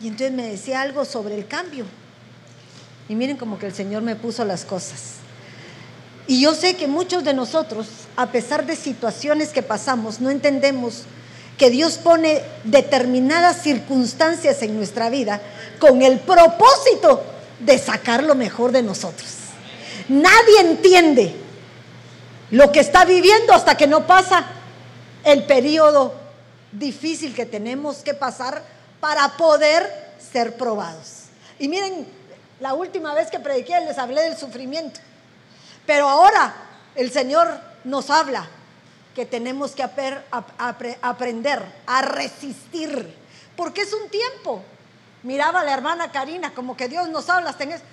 Y entonces me decía algo sobre el cambio. Y miren como que el Señor me puso las cosas. Y yo sé que muchos de nosotros, a pesar de situaciones que pasamos, no entendemos que Dios pone determinadas circunstancias en nuestra vida con el propósito de sacar lo mejor de nosotros. Nadie entiende lo que está viviendo hasta que no pasa el periodo difícil que tenemos que pasar para poder ser probados. Y miren, la última vez que prediqué les hablé del sufrimiento, pero ahora el Señor nos habla que tenemos que aprender a resistir, porque es un tiempo. Miraba a la hermana Karina como que Dios nos habla eso.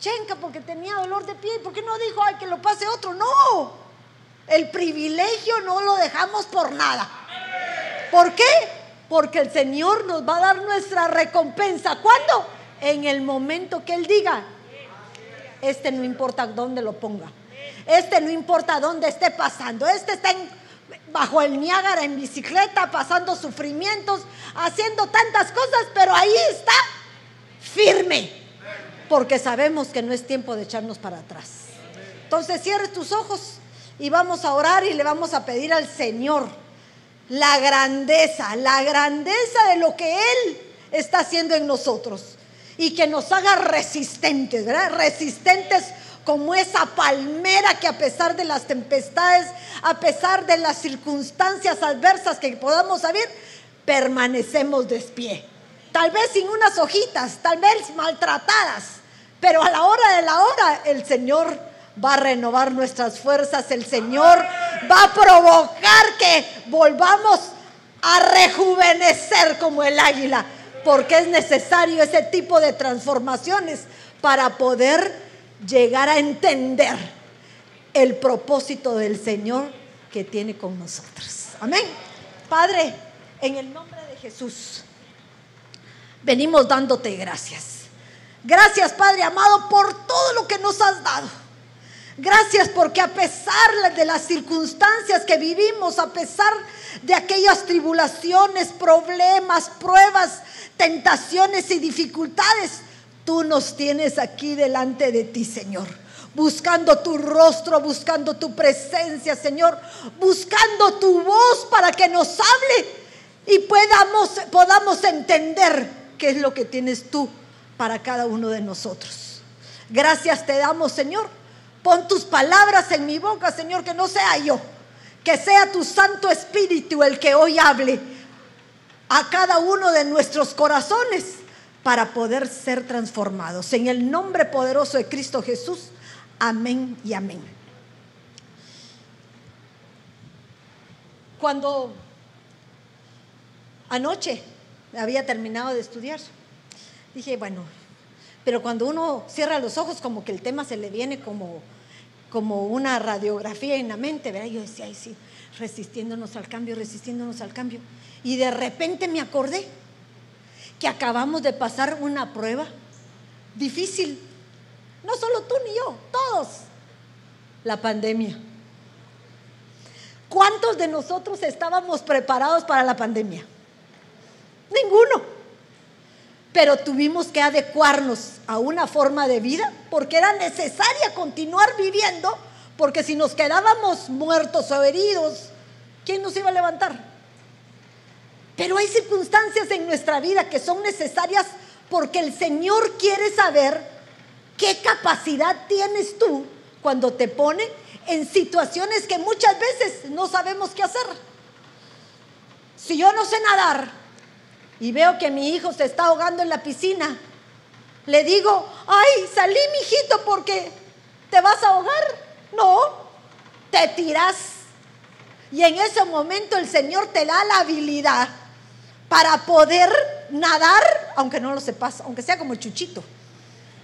Chenca, porque tenía dolor de pie, ¿por qué no dijo, ay, que lo pase otro? No, el privilegio no lo dejamos por nada. ¿Por qué? Porque el Señor nos va a dar nuestra recompensa. ¿Cuándo? En el momento que Él diga. Este no importa dónde lo ponga. Este no importa dónde esté pasando. Este está bajo el Niágara en bicicleta, pasando sufrimientos, haciendo tantas cosas, pero ahí está firme. Porque sabemos que no es tiempo de echarnos para atrás. Entonces cierres tus ojos y vamos a orar y le vamos a pedir al Señor la grandeza, la grandeza de lo que Él está haciendo en nosotros y que nos haga resistentes, ¿verdad? Resistentes como esa palmera que a pesar de las tempestades, a pesar de las circunstancias adversas que podamos saber, permanecemos de. Tal vez sin unas hojitas, tal vez maltratadas, pero a la hora de la hora el Señor va a renovar nuestras fuerzas, el Señor va a provocar que volvamos a rejuvenecer como el águila, porque es necesario ese tipo de transformaciones para poder llegar a entender el propósito del Señor que tiene con nosotros. Amén. Padre, en el nombre de Jesús, venimos dándote gracias. Gracias, Padre amado, por todo lo que nos has dado. Gracias porque a pesar de las circunstancias que vivimos, a pesar de aquellas tribulaciones, problemas, pruebas, tentaciones y dificultades, tú nos tienes aquí delante de ti, Señor. Buscando tu rostro, buscando tu presencia, Señor. Buscando tu voz para que nos hable y podamos, entender qué es lo que tienes tú para cada uno de nosotros. Gracias te damos, Señor Pon tus palabras en mi boca, Señor, que no sea yo, que sea tu Santo Espíritu el que hoy hable a cada uno de nuestros corazones para poder ser transformados. En el nombre poderoso de Cristo Jesús, amén y amén. Cuando anoche había terminado de estudiar, dije, bueno, pero cuando uno cierra los ojos, como que el tema se le viene como, como una radiografía en la mente, ¿verdad? Yo decía, ay, sí, resistiéndonos al cambio, resistiéndonos al cambio. Y de repente me acordé que acabamos de pasar una prueba difícil. No solo tú ni yo, todos. La pandemia. ¿Cuántos de nosotros estábamos preparados para la pandemia? Ninguno pero tuvimos que adecuarnos a una forma de vida porque era necesaria continuar viviendo, porque si nos quedábamos muertos o heridos, ¿quién nos iba a levantar? Pero hay circunstancias en nuestra vida que son necesarias porque el Señor quiere saber qué capacidad tienes tú cuando te pone en situaciones que muchas veces no sabemos qué hacer. Si yo no sé nadar, y veo que mi hijo se está ahogando en la piscina, le digo, ay, salí, mijito, porque te vas a ahogar. No, te tiras. Y en ese momento el Señor te da la habilidad para poder nadar, aunque no lo sepas, aunque sea como el chuchito,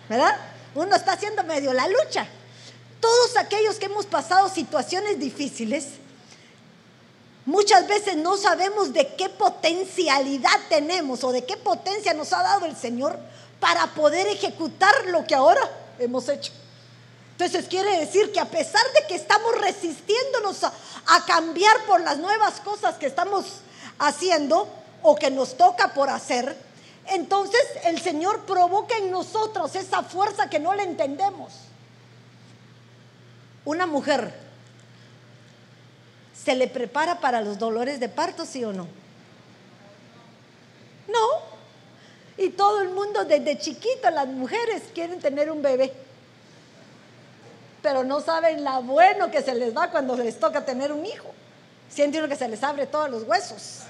¿verdad? Uno está haciendo medio la lucha. Todos aquellos que hemos pasado situaciones difíciles, Muchas veces no sabemos de qué potencialidad tenemos o de qué potencia nos ha dado el Señor para poder ejecutar lo que ahora hemos hecho. Entonces quiere decir que a pesar de que estamos resistiéndonos a, cambiar por las nuevas cosas que estamos haciendo o que nos toca por hacer, Entonces el Señor provoca en nosotros esa fuerza que no le entendemos. Una mujer se le prepara para los dolores de parto, sí o no? No. Y todo el mundo desde chiquito, las mujeres quieren tener un bebé. Pero no saben lo bueno que se les va cuando les toca tener un hijo. Sienten que se les abre todos los huesos.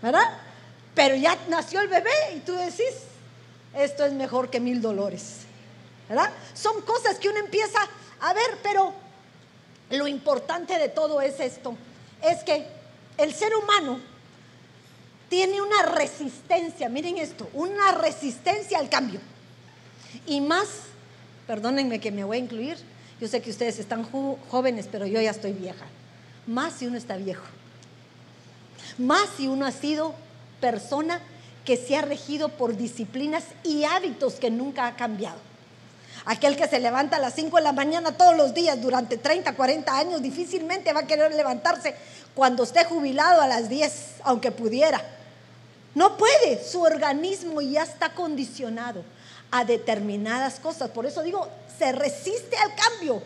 ¿Verdad? Pero ya nació el bebé y tú decís, esto es mejor que mil dolores. ¿Verdad? Son cosas que uno empieza a ver, pero lo importante de todo es esto, es que el ser humano tiene una resistencia, miren esto, una resistencia al cambio. Y más, perdónenme que me voy a incluir, yo sé que ustedes están jóvenes, pero yo ya estoy vieja. Más si uno está viejo. Más si uno ha sido persona que se ha regido por disciplinas y hábitos que nunca ha cambiado. Aquel que se levanta a las 5 de la mañana todos los días durante 30, 40 años, difícilmente va a querer levantarse cuando esté jubilado a las 10, aunque pudiera. No puede, su organismo ya está condicionado a determinadas cosas. Por eso digo, se resiste al cambio.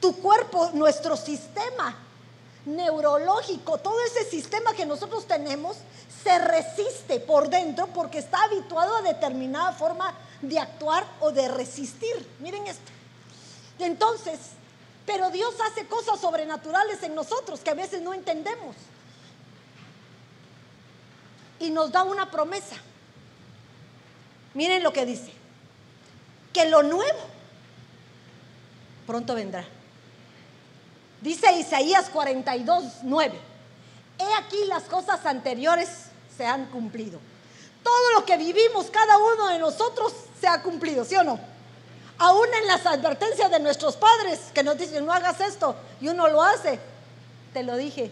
Tu cuerpo, nuestro sistema neurológico, todo ese sistema que nosotros tenemos, se resiste por dentro porque está habituado a determinada forma de actuar o de resistir. Miren esto. Entonces, pero Dios hace cosas sobrenaturales en nosotros que a veces no entendemos. Y nos da una promesa. Miren lo que dice. Que lo nuevo pronto vendrá. Dice Isaías 42, 9. He aquí las cosas anteriores se han cumplido. Todo lo que vivimos, cada uno de nosotros, se ha cumplido, ¿sí o no? Aún en las advertencias de nuestros padres que nos dicen, no hagas esto, y uno lo hace, te lo dije.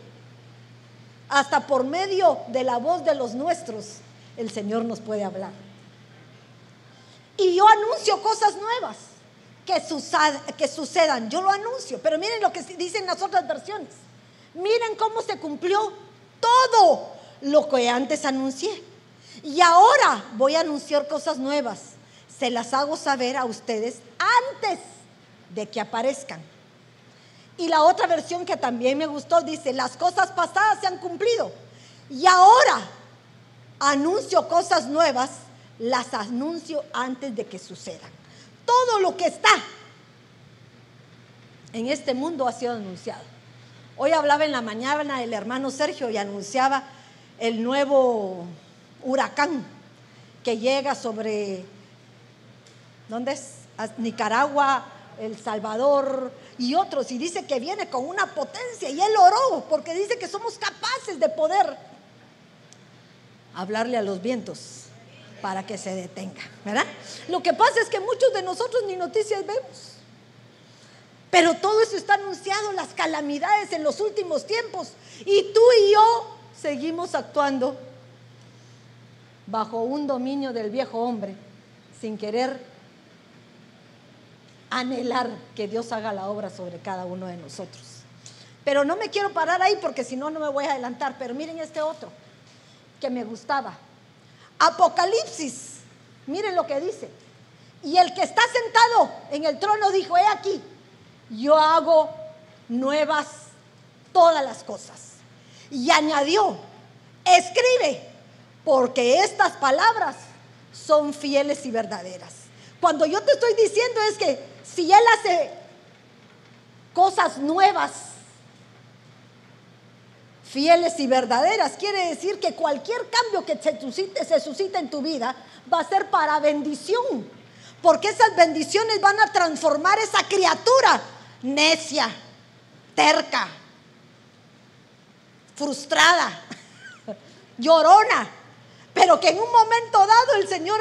Hasta por medio de la voz de los nuestros, el Señor nos puede hablar. Y yo anuncio cosas nuevas que, que sucedan. Yo lo anuncio, pero miren lo que dicen las otras versiones. Miren cómo se cumplió todo lo que antes anuncié. Y ahora voy a anunciar cosas nuevas. Se las hago saber a ustedes antes de que aparezcan. Y la otra versión que también me gustó dice, las cosas pasadas se han cumplido. Y ahora anuncio cosas nuevas, las anuncio antes de que sucedan. Todo lo que está en este mundo ha sido anunciado. Hoy hablaba en la mañana el hermano Sergio y anunciaba el nuevo huracán que llega sobre, ¿dónde es? Nicaragua, El Salvador y otros. Y dice que viene con una potencia. Y él oró porque dice que somos capaces de poder hablarle a los vientos para que se detenga, ¿verdad? Lo que pasa es que muchos de nosotros ni noticias vemos. Pero todo eso está anunciado, las calamidades en los últimos tiempos. Y tú y yo seguimos actuando bajo un dominio del viejo hombre, sin querer anhelar que Dios haga la obra sobre cada uno de nosotros. Pero no me quiero parar ahí porque si no, no me voy a adelantar. Pero miren este otro que me gustaba. Apocalipsis, miren lo que dice. Y el que está sentado en el trono dijo, he aquí, yo hago nuevas todas las cosas. Y añadió, escribe, porque estas palabras son fieles y verdaderas. Cuando yo te estoy diciendo es que si Él hace cosas nuevas, fieles y verdaderas. Quiere decir que cualquier cambio que se suscite, en tu vida va a ser para bendición. Porque esas bendiciones van a transformar esa criatura necia, terca, frustrada, llorona. Pero que en un momento dado el Señor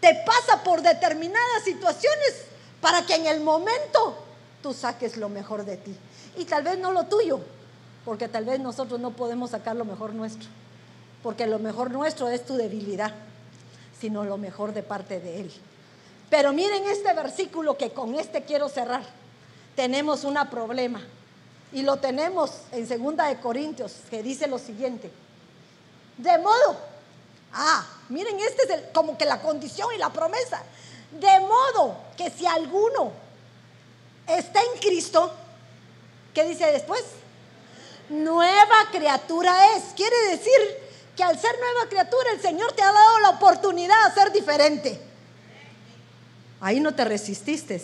te pasa por determinadas situaciones para que en el momento tú saques lo mejor de ti. Y tal vez no lo tuyo, porque tal vez nosotros no podemos sacar lo mejor nuestro, porque lo mejor nuestro es tu debilidad, sino lo mejor de parte de Él. Pero miren este versículo que con este quiero cerrar. Tenemos un problema y lo tenemos en segunda de Corintios que dice lo siguiente. De modo, Ah, miren, este es como que la condición y la promesa. De modo que si alguno está en Cristo, ¿qué dice después? Nueva criatura es. Quiere decir que al ser nueva criatura el Señor te ha dado la oportunidad de ser diferente. Ahí no te resististe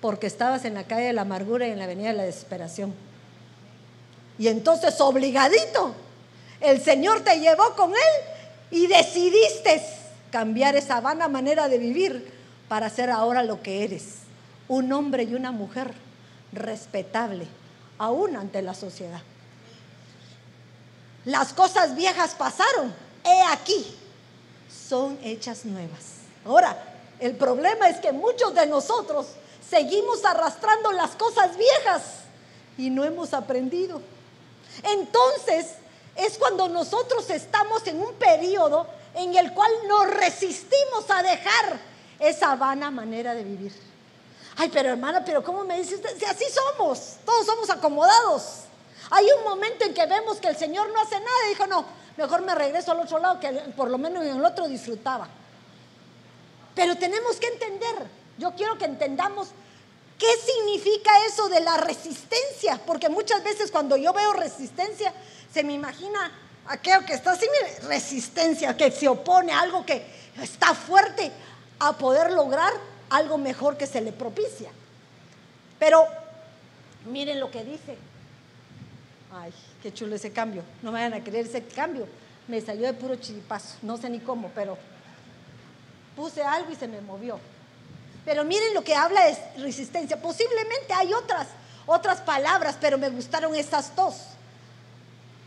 porque estabas en la calle de la amargura y en la avenida de la desesperación. Y entonces obligadito, el Señor te llevó con Él y decidiste cambiar esa vana manera de vivir para ser ahora lo que eres, un hombre y una mujer respetable, aún ante la sociedad. Las cosas viejas pasaron, he aquí, son hechas nuevas. Ahora, el problema es que muchos de nosotros seguimos arrastrando las cosas viejas y no hemos aprendido. Entonces, es cuando nosotros estamos en un periodo en el cual nos resistimos a dejar esa vana manera de vivir. Ay, pero hermana, pero ¿cómo me dice usted? Si así somos, todos somos acomodados. Hay un momento en que vemos que el Señor no hace nada y dijo, no, mejor me regreso al otro lado que por lo menos en el otro disfrutaba. Pero tenemos que entender, yo quiero que entendamos qué significa eso de la resistencia, porque muchas veces cuando yo veo resistencia, se me imagina aquello que está mire, resistencia, que se opone a algo que está fuerte a poder lograr algo mejor que se le propicia. Pero miren lo que dice. Ay, qué chulo ese cambio. No me vayan a creer ese cambio. Me salió de puro chiripazo. No sé ni cómo, pero puse algo y se me movió. Pero miren lo que habla de resistencia. Posiblemente hay otras, otras palabras, pero me gustaron estas dos.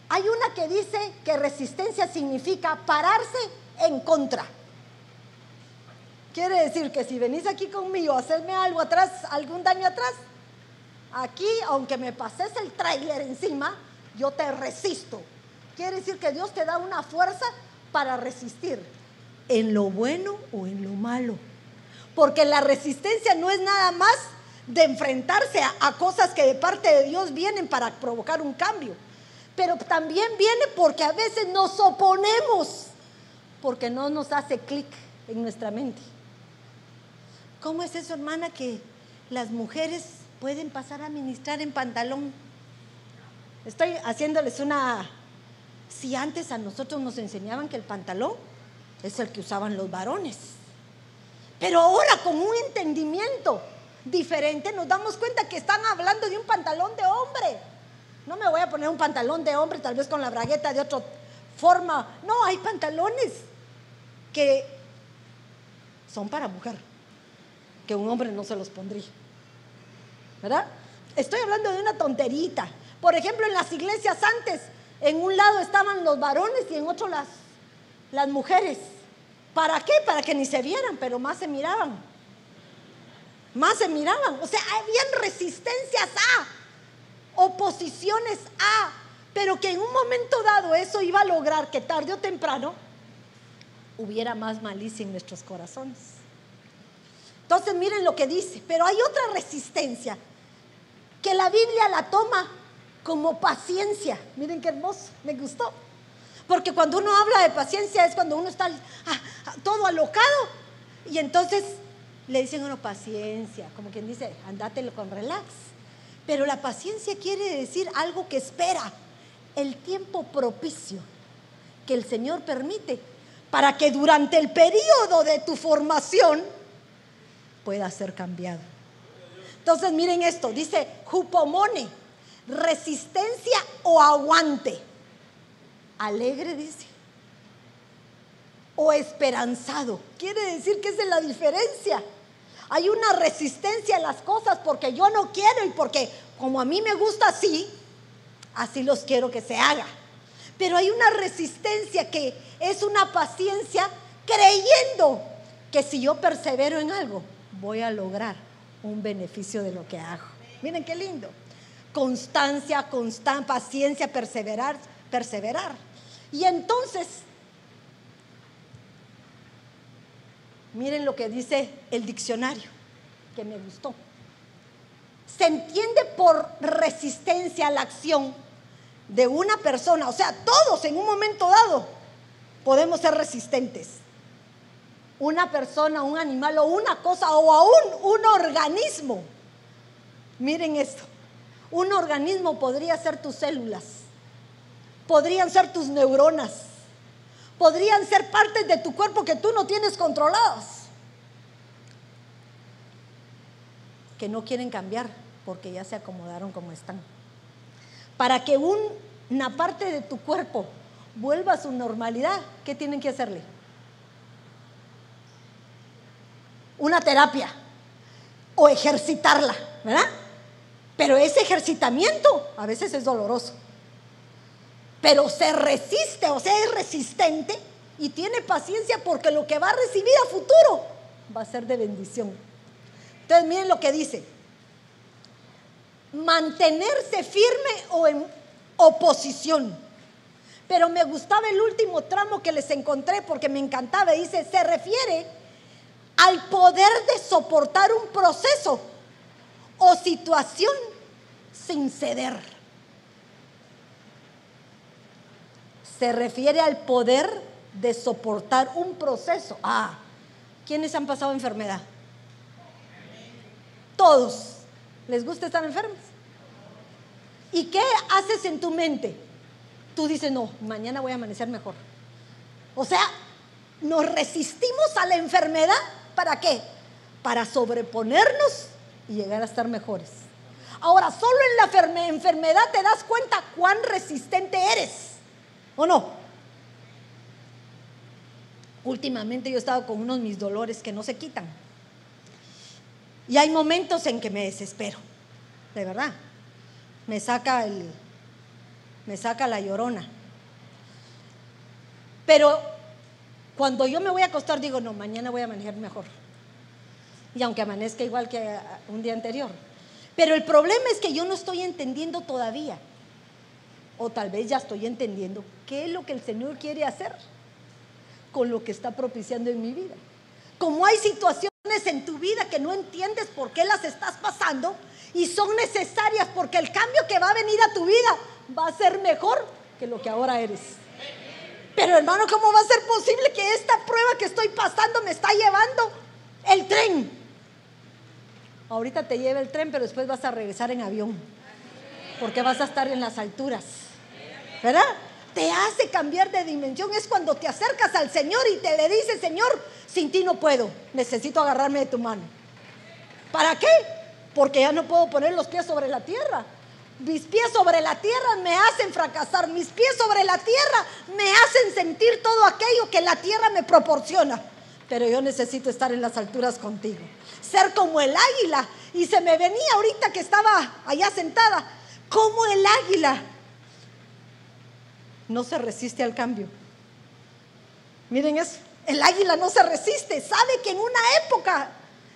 Hay una que dice que resistencia significa pararse en contra. Quiere decir que si venís aquí conmigo a hacerme algo atrás, algún daño atrás, aquí, aunque me pases el tráiler encima, yo te resisto. Quiere decir que Dios te da una fuerza para resistir en lo bueno o en lo malo. Porque la resistencia no es nada más de enfrentarse a, cosas que de parte de Dios vienen para provocar un cambio pero también viene porque a veces nos oponemos, porque no nos hace clic en nuestra mente. ¿Cómo es eso, hermana, que las mujeres pueden pasar a ministrar en pantalón? Estoy haciéndoles una... Si antes a nosotros nos enseñaban que el pantalón es el que usaban los varones, pero ahora con un entendimiento diferente nos damos cuenta que están hablando de un pantalón de hombre. No me voy a poner un pantalón de hombre, tal vez con la bragueta de otra forma. No, hay pantalones que son para mujer, que un hombre no se los pondría. ¿Verdad? Estoy hablando de una tonterita. Por ejemplo, en las iglesias antes, en un lado estaban los varones y en otro las, las mujeres. ¿Para qué? Para que ni se vieran, pero más se miraban. Más se miraban. O sea, habían resistencias a oposiciones a, pero que en un momento dado eso iba a lograr que tarde o temprano hubiera más malicia en nuestros corazones. Entonces miren lo que dice, pero hay otra resistencia que la Biblia la toma como paciencia. Miren qué hermoso, me gustó. Porque cuando uno habla de paciencia es cuando uno está ah, ah, todo alocado y entonces le dicen a uno paciencia, como quien dice, andátelo con relax. Pero la paciencia quiere decir algo que espera, el tiempo propicio que el Señor permite para que durante el periodo de tu formación pueda ser cambiado. Entonces miren esto, dice jupomone, resistencia o aguante. Alegre dice. O esperanzado. Quiere decir que es de la diferencia. Hay una resistencia a las cosas porque yo no quiero y porque como a mí me gusta así, así los quiero que se haga. Pero hay una resistencia que es una paciencia creyendo que si yo persevero en algo, voy a lograr un beneficio de lo que hago. Miren qué lindo. Constancia, constancia, paciencia, perseverar, perseverar. Y entonces Miren lo que dice el diccionario, que me gustó. Se entiende por resistencia a la acción de una persona, o sea, todos en un momento dado podemos ser resistentes. Una persona, un animal o una cosa o aún un organismo. Miren esto. Un organismo podría ser tus células, podrían ser tus neuronas, podrían ser partes de tu cuerpo que tú no tienes controladas, que no quieren cambiar porque ya se acomodaron como están. Para que una parte de tu cuerpo vuelva a su normalidad, ¿qué tienen que hacerle? Una terapia o ejercitarla, ¿verdad? Pero ese ejercitamiento a veces es doloroso. Pero se resiste, o sea, es resistente y tiene paciencia porque lo que va a recibir a futuro va a ser de bendición. Entonces miren lo que dice. Mantenerse firme o en oposición. Pero me gustaba el último tramo que les encontré porque me encantaba. Dice, se refiere al poder de soportar un proceso o situación sin ceder. Se refiere al poder de soportar un proceso. Ah, ¿quiénes han pasado enfermedad? Todos. ¿Les gusta estar enfermos? ¿Y qué haces en tu mente? Tú dices, no, mañana voy a amanecer mejor. O sea, nos resistimos a la enfermedad. ¿Para qué? Para sobreponernos y llegar a estar mejores. Ahora, solo en la enfermedad te das cuenta cuán resistente eres, ¿o no? Últimamente yo he estado con unos mis dolores que no se quitan. Y hay momentos en que me desespero, de verdad. Me saca el me saca la llorona. Pero cuando yo me voy a acostar digo, "No, mañana voy a manejar mejor." Y aunque amanezca igual que un día anterior, pero el problema es que yo no estoy entendiendo todavía, o tal vez ya estoy entendiendo, qué es lo que el Señor quiere hacer con lo que está propiciando en mi vida. Como hay situaciones en tu vida que no entiendes por qué las estás pasando y son necesarias porque el cambio que va a venir a tu vida va a ser mejor que lo que ahora eres. Pero hermano, ¿cómo va a ser posible que esta prueba que estoy pasando me está llevando el tren? Ahorita te lleva el tren, pero después vas a regresar en avión. Porque vas a estar en las alturas. ¿Verdad? Te hace cambiar de dimensión. Es cuando te acercas al Señor y te le dices, Señor, sin ti no puedo. Necesito agarrarme de tu mano. ¿Para qué? Porque ya no puedo poner los pies sobre la tierra. Mis pies sobre la tierra me hacen fracasar. Mis pies sobre la tierra me hacen sentir todo aquello que la tierra me proporciona. Pero yo necesito estar en las alturas contigo ser como el águila. Y se me venía ahorita que estaba allá sentada, como el águila. No se resiste al cambio. Miren eso, el águila no se resiste, sabe que en una época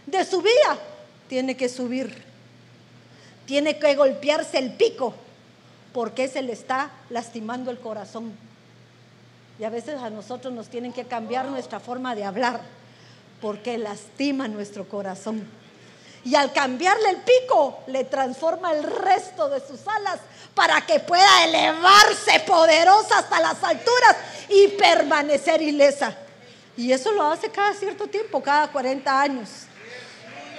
de su vida tiene que subir, tiene que golpearse el pico, porque se le está lastimando el corazón. Y a veces a nosotros nos tienen que cambiar nuestra forma de hablar porque lastima nuestro corazón. Y al cambiarle el pico, le transforma el resto de sus alas para que pueda elevarse poderosa hasta las alturas y permanecer ilesa. Y eso lo hace cada cierto tiempo, cada 40 años.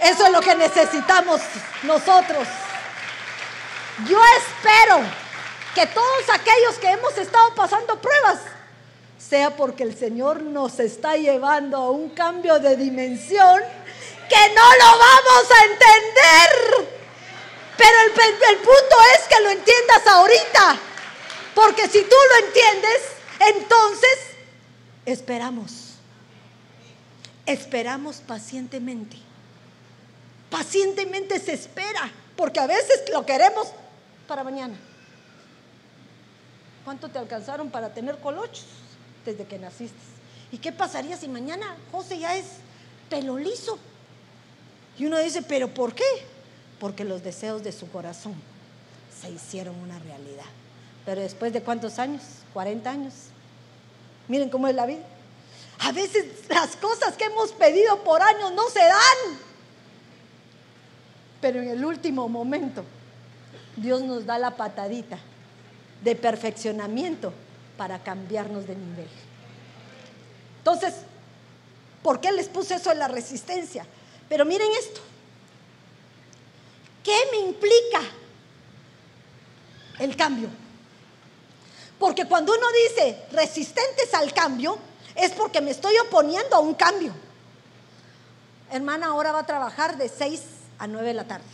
Eso es lo que necesitamos nosotros. Yo espero que todos aquellos que hemos estado pasando pruebas sea porque el Señor nos está llevando a un cambio de dimensión que no lo vamos a entender. Pero el, punto es que lo entiendas ahorita. Porque si tú lo entiendes, entonces esperamos. Esperamos pacientemente. Pacientemente se espera. Porque a veces lo queremos para mañana. ¿Cuánto te alcanzaron para tener colochos? desde que naciste. ¿Y qué pasaría si mañana José ya es pelo liso? Y uno dice, ¿pero por qué? Porque los deseos de su corazón se hicieron una realidad. Pero después de cuántos años? 40 años. Miren cómo es la vida. A veces las cosas que hemos pedido por años no se dan. Pero en el último momento, Dios nos da la patadita de perfeccionamiento para cambiarnos de nivel. Entonces, ¿por qué les puse eso en la resistencia? Pero miren esto. ¿Qué me implica el cambio? Porque cuando uno dice resistentes al cambio, es porque me estoy oponiendo a un cambio. Hermana, ahora va a trabajar de 6 a 9 de la tarde.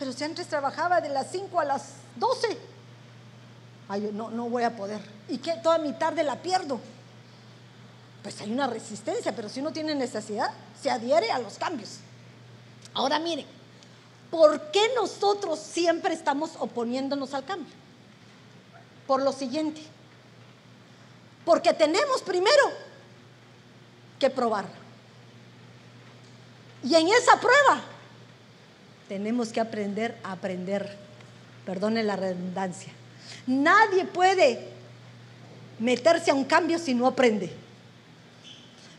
Pero si antes trabajaba de las 5 a las 12, ay, no, no voy a poder. ¿Y qué? Toda mi tarde la pierdo. Pues hay una resistencia, pero si uno tiene necesidad, se adhiere a los cambios. Ahora miren, ¿por qué nosotros siempre estamos oponiéndonos al cambio? Por lo siguiente. Porque tenemos primero que probar. Y en esa prueba tenemos que aprender a aprender. Perdone la redundancia. Nadie puede meterse a un cambio si no aprende.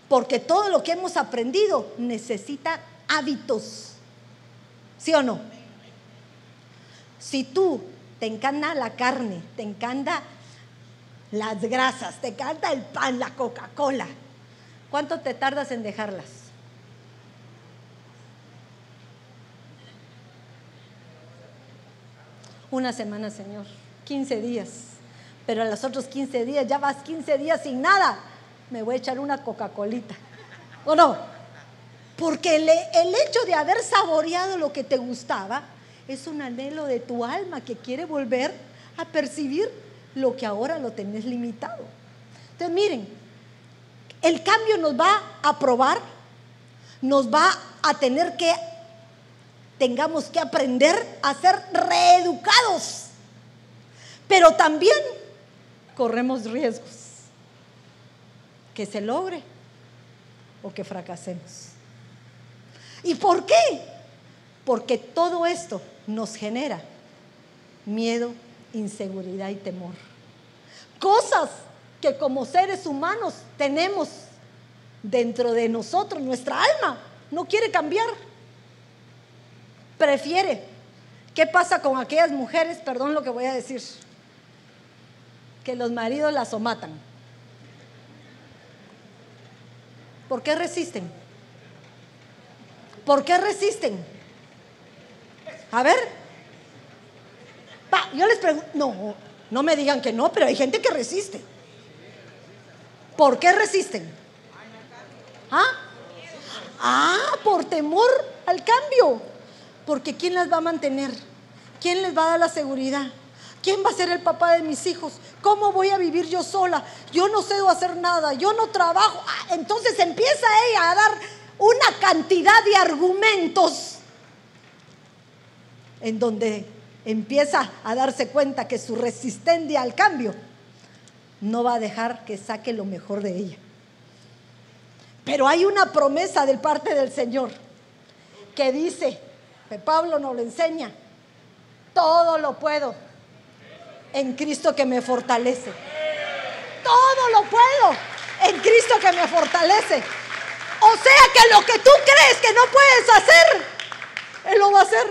Porque todo lo que hemos aprendido necesita hábitos. ¿Sí o no? Si tú te encanta la carne, te encanta las grasas, te encanta el pan, la Coca-Cola, ¿cuánto te tardas en dejarlas? Una semana, Señor, 15 días. Pero a los otros 15 días, ya vas 15 días sin nada. Me voy a echar una Coca-Colita. ¿O no? Porque el, hecho de haber saboreado lo que te gustaba es un anhelo de tu alma que quiere volver a percibir lo que ahora lo tenés limitado. Entonces, miren, el cambio nos va a probar, nos va a tener que tengamos que aprender a ser reeducados. Pero también corremos riesgos. Que se logre o que fracasemos. ¿Y por qué? Porque todo esto nos genera miedo, inseguridad y temor. Cosas que como seres humanos tenemos dentro de nosotros, nuestra alma no quiere cambiar prefiere. ¿Qué pasa con aquellas mujeres, perdón lo que voy a decir, que los maridos las o ¿Por qué resisten? ¿Por qué resisten? A ver. yo les pregunto, no, no me digan que no, pero hay gente que resiste. ¿Por qué resisten? ¿Ah? Ah, por temor al cambio. Porque ¿quién las va a mantener? ¿Quién les va a dar la seguridad? ¿Quién va a ser el papá de mis hijos? ¿Cómo voy a vivir yo sola? Yo no sé hacer nada, yo no trabajo. Ah, entonces empieza ella a dar una cantidad de argumentos en donde empieza a darse cuenta que su resistencia al cambio no va a dejar que saque lo mejor de ella. Pero hay una promesa del parte del Señor que dice, Pablo nos lo enseña. Todo lo puedo en Cristo que me fortalece. Todo lo puedo en Cristo que me fortalece. O sea que lo que tú crees que no puedes hacer, Él lo va a hacer.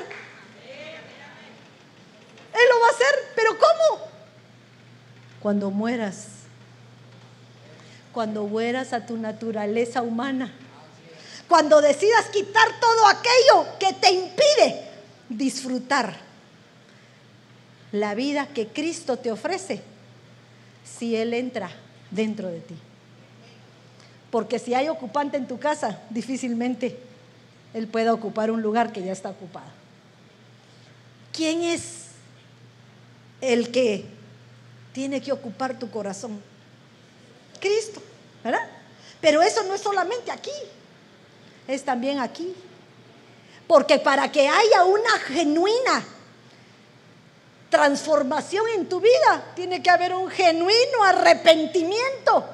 Él lo va a hacer. Pero ¿cómo? Cuando mueras. Cuando mueras a tu naturaleza humana cuando decidas quitar todo aquello que te impide disfrutar la vida que Cristo te ofrece si Él entra dentro de ti. Porque si hay ocupante en tu casa, difícilmente Él pueda ocupar un lugar que ya está ocupado. ¿Quién es el que tiene que ocupar tu corazón? Cristo, ¿verdad? Pero eso no es solamente aquí es también aquí. Porque para que haya una genuina transformación en tu vida, tiene que haber un genuino arrepentimiento.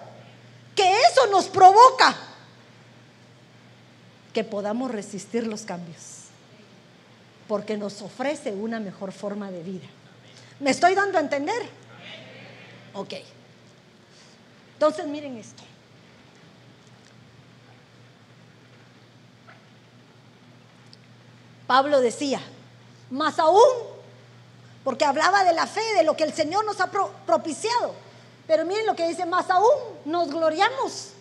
Que eso nos provoca que podamos resistir los cambios. Porque nos ofrece una mejor forma de vida. ¿Me estoy dando a entender? Ok. Entonces miren esto. Pablo decía, más aún, porque hablaba de la fe, de lo que el Señor nos ha propiciado. Pero miren lo que dice, más aún nos gloriamos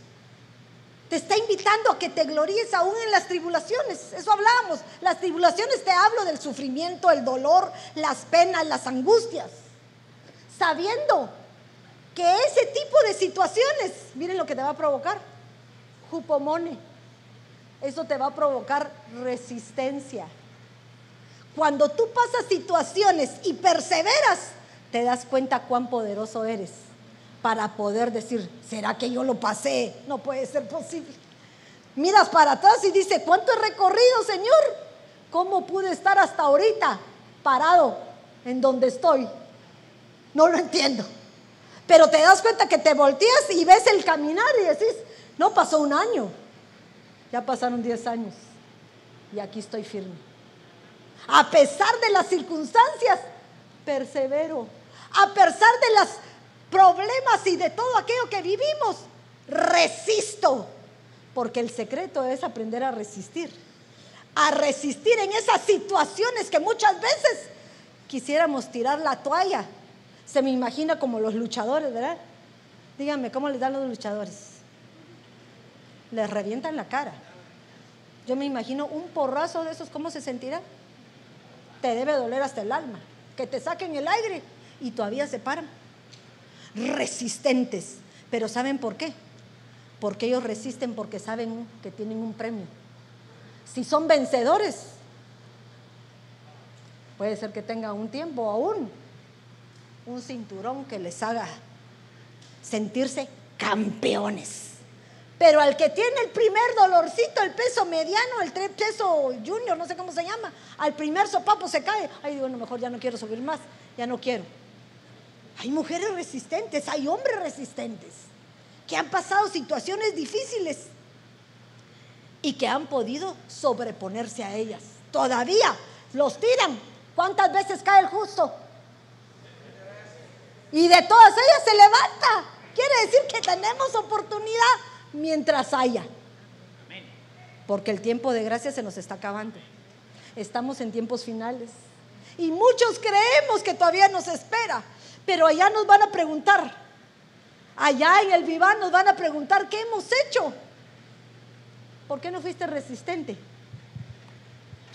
te está invitando a que te gloríes aún en las tribulaciones. Eso hablábamos. Las tribulaciones te hablo del sufrimiento, el dolor, las penas, las angustias. Sabiendo que ese tipo de situaciones, miren lo que te va a provocar. Jupomone. Eso te va a provocar resistencia. Cuando tú pasas situaciones y perseveras, te das cuenta cuán poderoso eres para poder decir, ¿será que yo lo pasé? No puede ser posible. Miras para atrás y dice, ¿cuánto he recorrido, Señor? ¿Cómo pude estar hasta ahorita parado en donde estoy? No lo entiendo. Pero te das cuenta que te volteas y ves el caminar y decís, no pasó un año, ya pasaron 10 años y aquí estoy firme. A pesar de las circunstancias, persevero. A pesar de los problemas y de todo aquello que vivimos, resisto. Porque el secreto es aprender a resistir. A resistir en esas situaciones que muchas veces quisiéramos tirar la toalla. Se me imagina como los luchadores, ¿verdad? Díganme, ¿cómo les dan los luchadores? Les revientan la cara. Yo me imagino un porrazo de esos, ¿cómo se sentirá? Te debe doler hasta el alma. Que te saquen el aire y todavía se paran. Resistentes. Pero ¿saben por qué? Porque ellos resisten porque saben que tienen un premio. Si son vencedores, puede ser que tengan un tiempo aún, un cinturón que les haga sentirse campeones. Pero al que tiene el primer dolorcito, el peso mediano, el peso junior, no sé cómo se llama, al primer sopapo se cae. Ay, bueno, mejor ya no quiero subir más, ya no quiero. Hay mujeres resistentes, hay hombres resistentes, que han pasado situaciones difíciles y que han podido sobreponerse a ellas. Todavía los tiran. ¿Cuántas veces cae el justo? Y de todas ellas se levanta. Quiere decir que tenemos oportunidad mientras haya. Porque el tiempo de gracia se nos está acabando. Estamos en tiempos finales. Y muchos creemos que todavía nos espera. Pero allá nos van a preguntar. Allá en el Viván nos van a preguntar, ¿qué hemos hecho? ¿Por qué no fuiste resistente?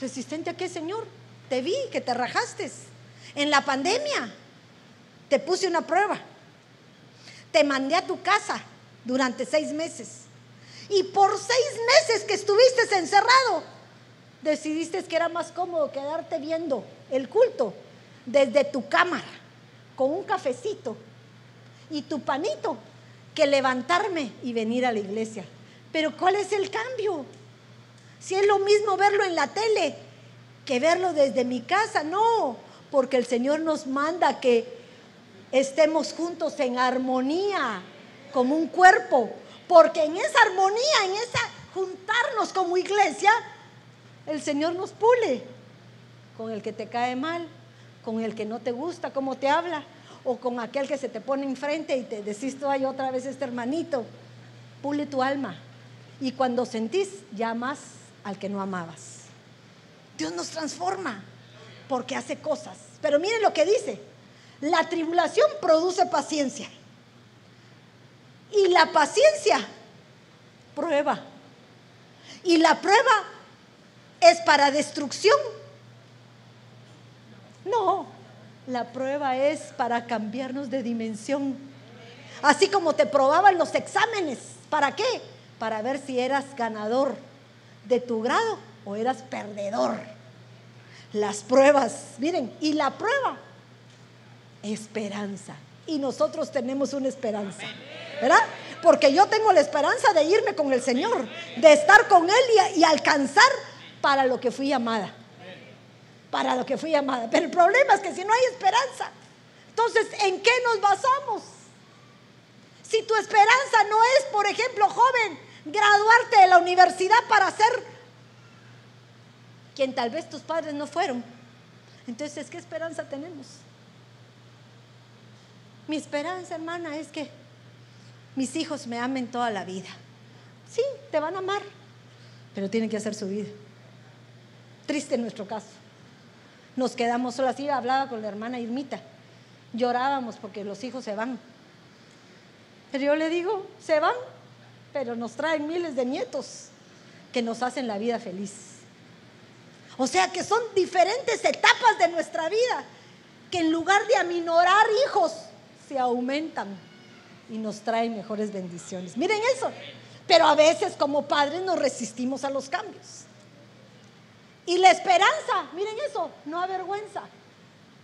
¿Resistente a qué, Señor? Te vi que te rajaste. En la pandemia te puse una prueba. Te mandé a tu casa durante seis meses. Y por seis meses que estuviste encerrado, decidiste que era más cómodo quedarte viendo el culto desde tu cámara, con un cafecito y tu panito, que levantarme y venir a la iglesia. Pero ¿cuál es el cambio? Si es lo mismo verlo en la tele que verlo desde mi casa, no, porque el Señor nos manda que estemos juntos en armonía como un cuerpo, porque en esa armonía, en esa juntarnos como iglesia, el Señor nos pule con el que te cae mal, con el que no te gusta, cómo te habla, o con aquel que se te pone enfrente y te decís ay, otra vez este hermanito, pule tu alma. Y cuando sentís, llamas al que no amabas. Dios nos transforma porque hace cosas. Pero miren lo que dice, la tribulación produce paciencia. Y la paciencia prueba. Y la prueba es para destrucción. No, la prueba es para cambiarnos de dimensión. Así como te probaban los exámenes. ¿Para qué? Para ver si eras ganador de tu grado o eras perdedor. Las pruebas, miren, y la prueba, esperanza. Y nosotros tenemos una esperanza. ¿Verdad? Porque yo tengo la esperanza de irme con el Señor, de estar con Él y, alcanzar para lo que fui llamada. Para lo que fui llamada. Pero el problema es que si no hay esperanza, entonces, ¿en qué nos basamos? Si tu esperanza no es, por ejemplo, joven, graduarte de la universidad para ser quien tal vez tus padres no fueron, entonces, ¿qué esperanza tenemos? Mi esperanza, hermana, es que mis hijos me amen toda la vida. Sí, te van a amar, pero tienen que hacer su vida. Triste en nuestro caso. Nos quedamos solas. Así hablaba con la hermana Irmita. Llorábamos porque los hijos se van. Pero yo le digo, se van, pero nos traen miles de nietos que nos hacen la vida feliz. O sea que son diferentes etapas de nuestra vida que en lugar de aminorar hijos, se aumentan y nos traen mejores bendiciones. Miren eso. Pero a veces como padres nos resistimos a los cambios. Y la esperanza, miren eso, no avergüenza.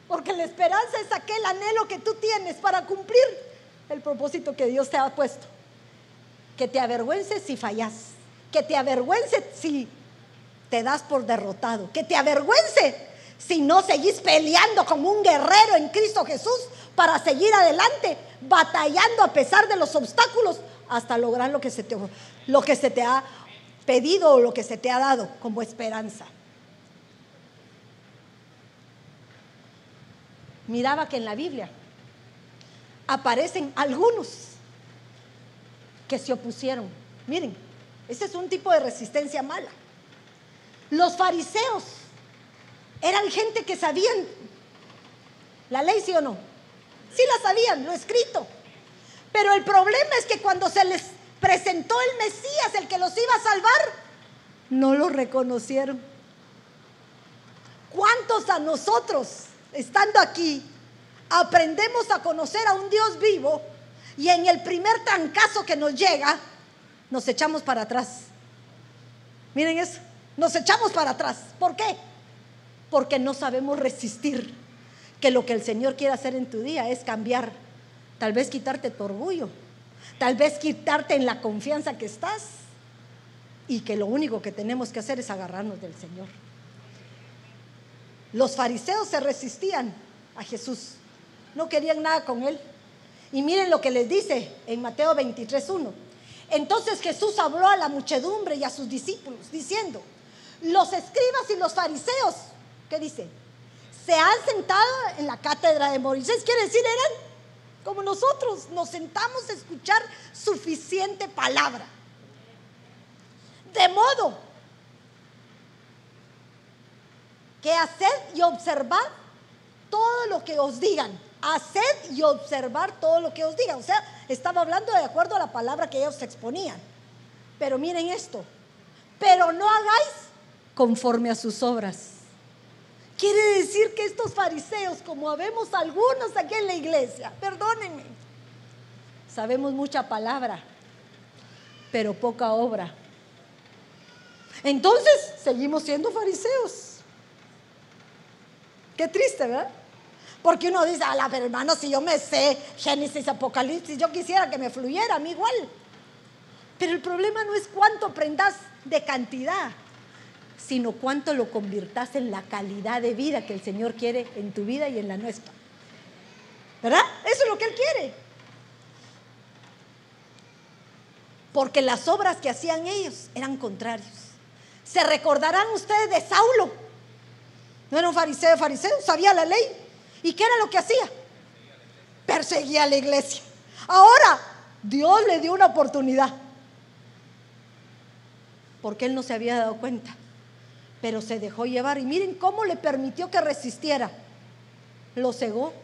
Porque la esperanza es aquel anhelo que tú tienes para cumplir el propósito que Dios te ha puesto. Que te avergüences si fallas. Que te avergüences si te das por derrotado. Que te avergüence si no seguís peleando como un guerrero en Cristo Jesús para seguir adelante, batallando a pesar de los obstáculos hasta lograr lo que se te, lo que se te ha pedido o lo que se te ha dado como esperanza. miraba que en la Biblia aparecen algunos que se opusieron. Miren, ese es un tipo de resistencia mala. Los fariseos eran gente que sabían la ley, sí o no. Sí la sabían, lo escrito. Pero el problema es que cuando se les presentó el Mesías, el que los iba a salvar, no lo reconocieron. ¿Cuántos a nosotros estando aquí, aprendemos a conocer a un Dios vivo y en el primer trancazo que nos llega, nos echamos para atrás. Miren eso, nos echamos para atrás. ¿Por qué? Porque no sabemos resistir que lo que el Señor quiere hacer en tu día es cambiar, tal vez quitarte tu orgullo, tal vez quitarte en la confianza que estás y que lo único que tenemos que hacer es agarrarnos del Señor. Los fariseos se resistían a Jesús, no querían nada con él. Y miren lo que les dice en Mateo 23.1. Entonces Jesús habló a la muchedumbre y a sus discípulos, diciendo, los escribas y los fariseos, ¿qué dice? Se han sentado en la cátedra de Moisés, quiere decir, eran como nosotros, nos sentamos a escuchar suficiente palabra. De modo que haced y observad todo lo que os digan. Haced y observar todo lo que os digan. O sea, estaba hablando de acuerdo a la palabra que ellos exponían. Pero miren esto. Pero no hagáis conforme a sus obras. Quiere decir que estos fariseos, como habemos algunos aquí en la iglesia, perdónenme, sabemos mucha palabra, pero poca obra. Entonces, seguimos siendo fariseos. Qué triste, ¿verdad? Porque uno dice, a la hermano, si yo me sé Génesis, Apocalipsis, yo quisiera que me fluyera a mí igual. Pero el problema no es cuánto aprendas de cantidad, sino cuánto lo convirtas en la calidad de vida que el Señor quiere en tu vida y en la nuestra. ¿Verdad? Eso es lo que Él quiere. Porque las obras que hacían ellos eran contrarios. Se recordarán ustedes de Saulo, no era un fariseo, fariseo, sabía la ley. ¿Y qué era lo que hacía? Perseguía a la iglesia. Ahora, Dios le dio una oportunidad. Porque él no se había dado cuenta. Pero se dejó llevar. Y miren cómo le permitió que resistiera. Lo cegó.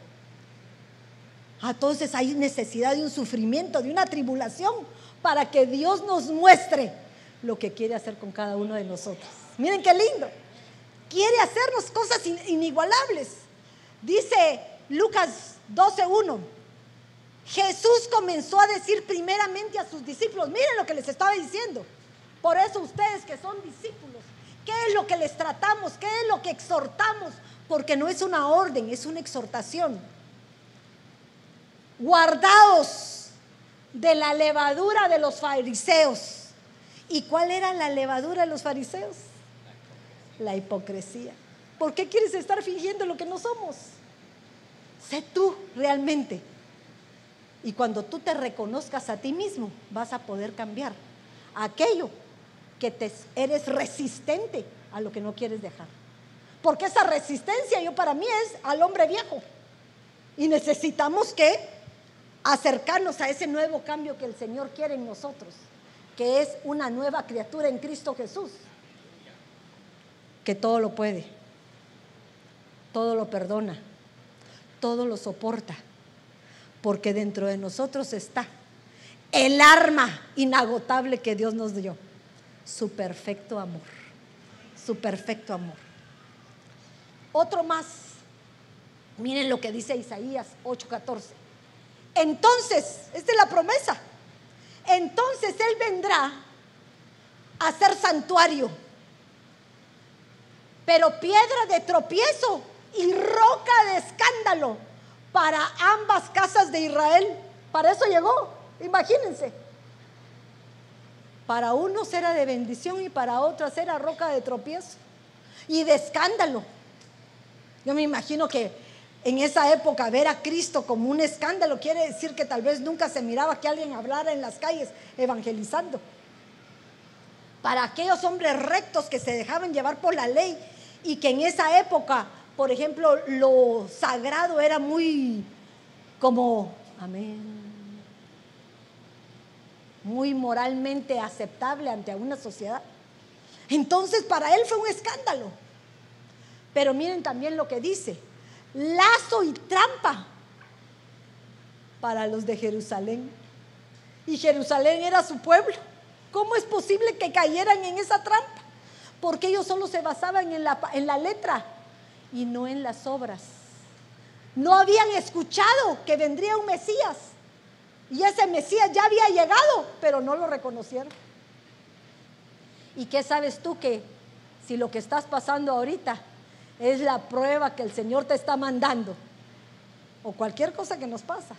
Entonces hay necesidad de un sufrimiento, de una tribulación, para que Dios nos muestre lo que quiere hacer con cada uno de nosotros. Miren qué lindo quiere hacernos cosas inigualables. Dice Lucas 12.1. Jesús comenzó a decir primeramente a sus discípulos, miren lo que les estaba diciendo. Por eso ustedes que son discípulos, ¿qué es lo que les tratamos? ¿Qué es lo que exhortamos? Porque no es una orden, es una exhortación. Guardaos de la levadura de los fariseos. ¿Y cuál era la levadura de los fariseos? la hipocresía. ¿Por qué quieres estar fingiendo lo que no somos? Sé tú realmente. Y cuando tú te reconozcas a ti mismo, vas a poder cambiar aquello que te, eres resistente a lo que no quieres dejar. Porque esa resistencia yo para mí es al hombre viejo. Y necesitamos que acercarnos a ese nuevo cambio que el Señor quiere en nosotros, que es una nueva criatura en Cristo Jesús que todo lo puede, todo lo perdona, todo lo soporta, porque dentro de nosotros está el arma inagotable que Dios nos dio, su perfecto amor, su perfecto amor. Otro más, miren lo que dice Isaías 8:14. Entonces, esta es la promesa, entonces Él vendrá a ser santuario, pero piedra de tropiezo y roca de escándalo para ambas casas de Israel. Para eso llegó, imagínense. Para unos era de bendición y para otros era roca de tropiezo y de escándalo. Yo me imagino que en esa época ver a Cristo como un escándalo quiere decir que tal vez nunca se miraba que alguien hablara en las calles evangelizando. Para aquellos hombres rectos que se dejaban llevar por la ley y que en esa época, por ejemplo, lo sagrado era muy como, amén, muy moralmente aceptable ante una sociedad. Entonces para él fue un escándalo. Pero miren también lo que dice, lazo y trampa para los de Jerusalén. Y Jerusalén era su pueblo. ¿Cómo es posible que cayeran en esa trampa? Porque ellos solo se basaban en la, en la letra y no en las obras. No habían escuchado que vendría un Mesías. Y ese Mesías ya había llegado, pero no lo reconocieron. ¿Y qué sabes tú que si lo que estás pasando ahorita es la prueba que el Señor te está mandando, o cualquier cosa que nos pasa,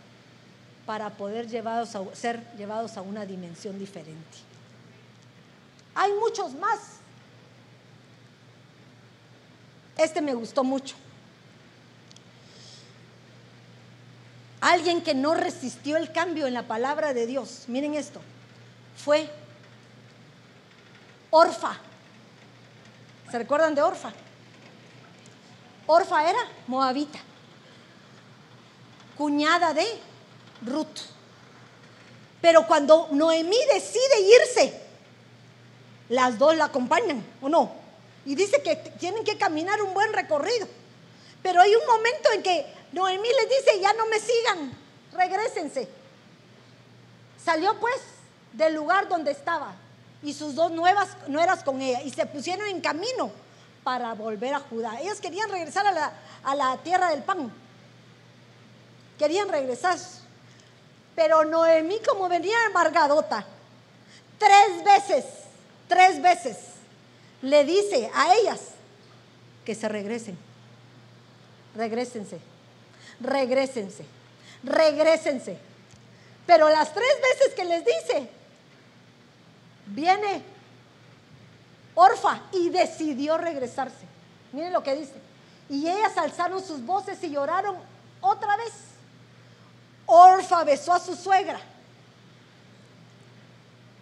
para poder llevados a, ser llevados a una dimensión diferente? Hay muchos más. Este me gustó mucho. Alguien que no resistió el cambio en la palabra de Dios, miren esto, fue Orfa. ¿Se recuerdan de Orfa? Orfa era moabita, cuñada de Ruth. Pero cuando Noemí decide irse, las dos la acompañan, ¿o no? Y dice que tienen que caminar un buen recorrido. Pero hay un momento en que Noemí les dice, ya no me sigan, regresense. Salió pues del lugar donde estaba y sus dos nuevas nueras con ella y se pusieron en camino para volver a Judá. Ellas querían regresar a la, a la tierra del pan. Querían regresar. Pero Noemí como venía embargadota, tres veces, tres veces le dice a ellas que se regresen. Regrésense, regrésense, regrésense. Pero las tres veces que les dice, viene Orfa y decidió regresarse. Miren lo que dice. Y ellas alzaron sus voces y lloraron otra vez. Orfa besó a su suegra.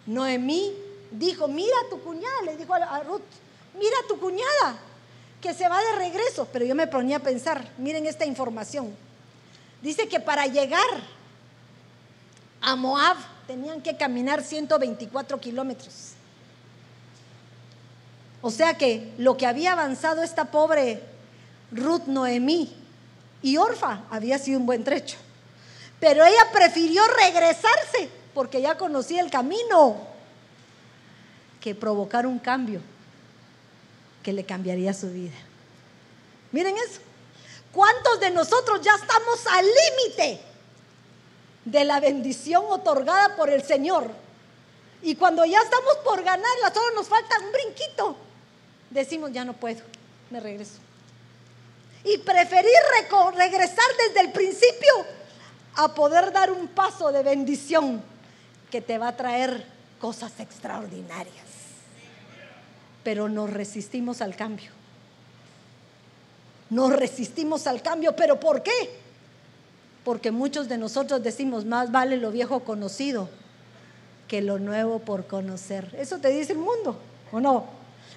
Noemí dijo, mira a tu cuñada, le dijo a Ruth, mira a tu cuñada, que se va de regreso. Pero yo me ponía a pensar, miren esta información. Dice que para llegar a Moab tenían que caminar 124 kilómetros. O sea que lo que había avanzado esta pobre Ruth Noemí y Orfa había sido un buen trecho. Pero ella prefirió regresarse porque ya conocía el camino que provocar un cambio que le cambiaría su vida. Miren eso. ¿Cuántos de nosotros ya estamos al límite de la bendición otorgada por el Señor? Y cuando ya estamos por ganarla, solo nos falta un brinquito. Decimos, ya no puedo, me regreso. Y preferir regresar desde el principio a poder dar un paso de bendición que te va a traer cosas extraordinarias pero nos resistimos al cambio. Nos resistimos al cambio, pero ¿por qué? Porque muchos de nosotros decimos, más vale lo viejo conocido que lo nuevo por conocer. Eso te dice el mundo, ¿o no?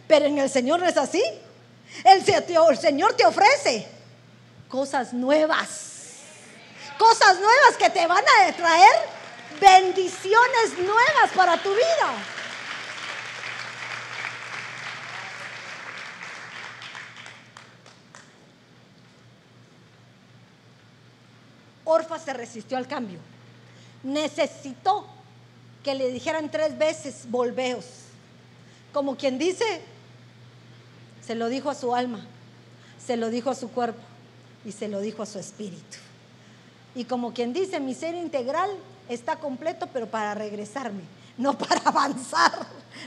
Pero en el Señor no es así. El, el Señor te ofrece cosas nuevas. Cosas nuevas que te van a traer bendiciones nuevas para tu vida. Orfa se resistió al cambio. Necesitó que le dijeran tres veces, volveos. Como quien dice, se lo dijo a su alma, se lo dijo a su cuerpo y se lo dijo a su espíritu. Y como quien dice, mi ser integral está completo, pero para regresarme, no para avanzar,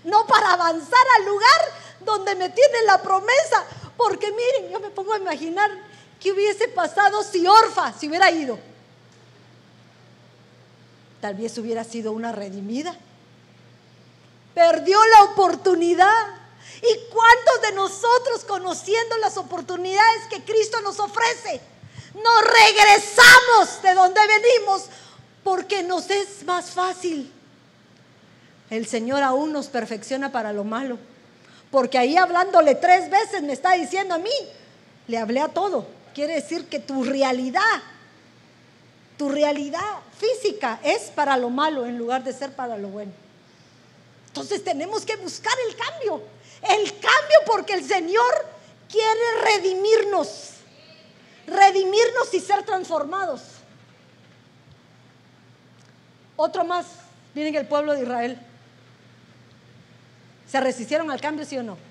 no para avanzar al lugar donde me tiene la promesa. Porque miren, yo me pongo a imaginar qué hubiese pasado si Orfa se hubiera ido. Tal vez hubiera sido una redimida. Perdió la oportunidad. ¿Y cuántos de nosotros conociendo las oportunidades que Cristo nos ofrece, nos regresamos de donde venimos porque nos es más fácil? El Señor aún nos perfecciona para lo malo. Porque ahí hablándole tres veces me está diciendo a mí, le hablé a todo. Quiere decir que tu realidad, tu realidad física es para lo malo en lugar de ser para lo bueno. Entonces tenemos que buscar el cambio. El cambio porque el Señor quiere redimirnos. Redimirnos y ser transformados. Otro más. Miren el pueblo de Israel. ¿Se resistieron al cambio, sí o no?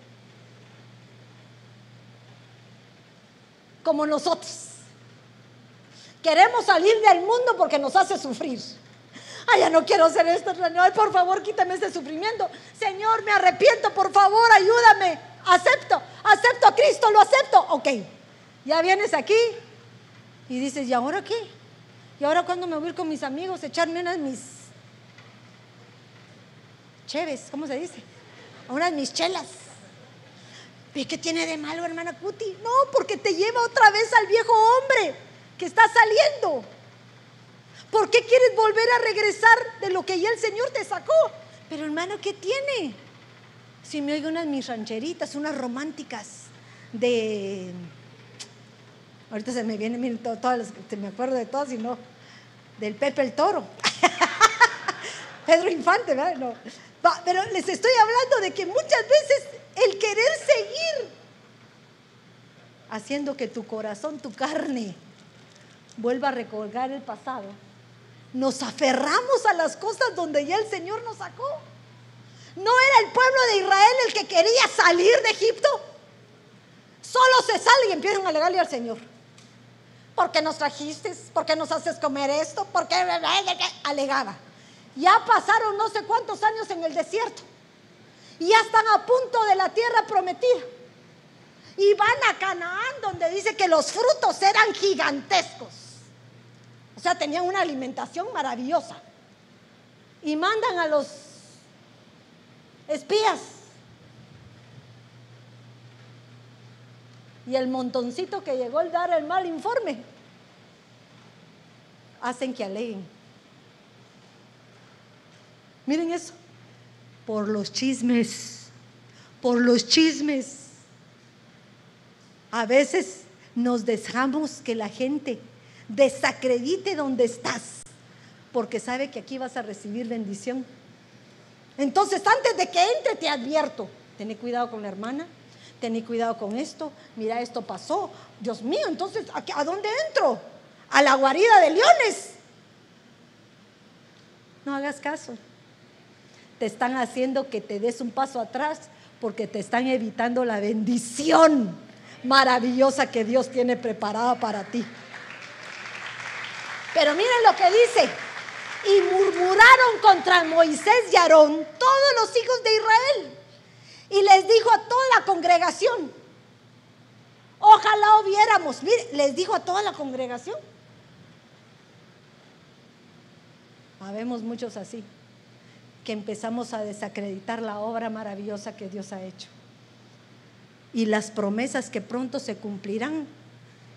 Como nosotros. Queremos salir del mundo porque nos hace sufrir. Ay, ya no quiero hacer esto, Señor. Por favor, quítame este sufrimiento. Señor, me arrepiento, por favor, ayúdame. Acepto, acepto a Cristo, lo acepto. Ok, ya vienes aquí y dices, ¿y ahora qué? ¿Y ahora cuando me voy a ir con mis amigos, echarme unas mis cheves, ¿cómo se dice? unas mis chelas. ¿Y qué tiene de malo, hermana Cuti? No, porque te lleva otra vez al viejo hombre que está saliendo. ¿Por qué quieres volver a regresar de lo que ya el Señor te sacó? Pero hermano, ¿qué tiene? Si me oigo unas mis rancheritas, unas románticas de... Ahorita se me vienen, todas las, me acuerdo de todas y no, del Pepe el Toro. Pedro Infante, ¿verdad? No pero les estoy hablando de que muchas veces el querer seguir haciendo que tu corazón, tu carne, vuelva a recolgar el pasado, nos aferramos a las cosas donde ya el Señor nos sacó. ¿No era el pueblo de Israel el que quería salir de Egipto? Solo se sale y empiezan a alegarle al Señor. ¿Por qué nos trajiste? ¿Por qué nos haces comer esto? ¿Por qué alegaba? Ya pasaron no sé cuántos años en el desierto. Y ya están a punto de la tierra prometida. Y van a Canaán donde dice que los frutos eran gigantescos. O sea, tenían una alimentación maravillosa. Y mandan a los espías. Y el montoncito que llegó al dar el mal informe, hacen que aleguen. Miren eso. Por los chismes. Por los chismes. A veces nos dejamos que la gente desacredite donde estás. Porque sabe que aquí vas a recibir bendición. Entonces, antes de que entre, te advierto. Ten cuidado con la hermana. Ten cuidado con esto. Mira, esto pasó. Dios mío, entonces, ¿a dónde entro? A la guarida de leones. No hagas caso te están haciendo que te des un paso atrás porque te están evitando la bendición maravillosa que Dios tiene preparada para ti. Pero miren lo que dice. Y murmuraron contra Moisés y Aarón todos los hijos de Israel. Y les dijo a toda la congregación, ojalá hubiéramos, mire, les dijo a toda la congregación. Habemos muchos así que empezamos a desacreditar la obra maravillosa que Dios ha hecho. Y las promesas que pronto se cumplirán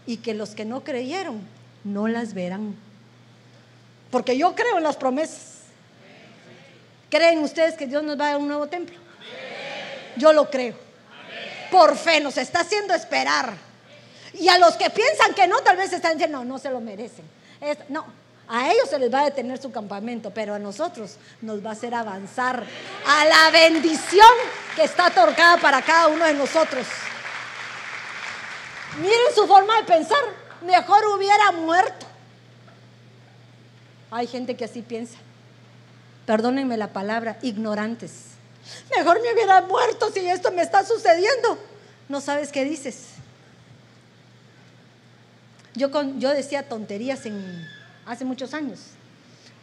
y que los que no creyeron no las verán. Porque yo creo en las promesas. ¿Creen ustedes que Dios nos va a dar un nuevo templo? Yo lo creo. Por fe nos está haciendo esperar. Y a los que piensan que no, tal vez están diciendo, no, no se lo merecen. no, a ellos se les va a detener su campamento, pero a nosotros nos va a hacer avanzar a la bendición que está otorgada para cada uno de nosotros. Miren su forma de pensar, mejor hubiera muerto. Hay gente que así piensa. perdónenme la palabra, ignorantes. Mejor me hubiera muerto si esto me está sucediendo. No sabes qué dices. Yo, yo decía tonterías en, hace muchos años.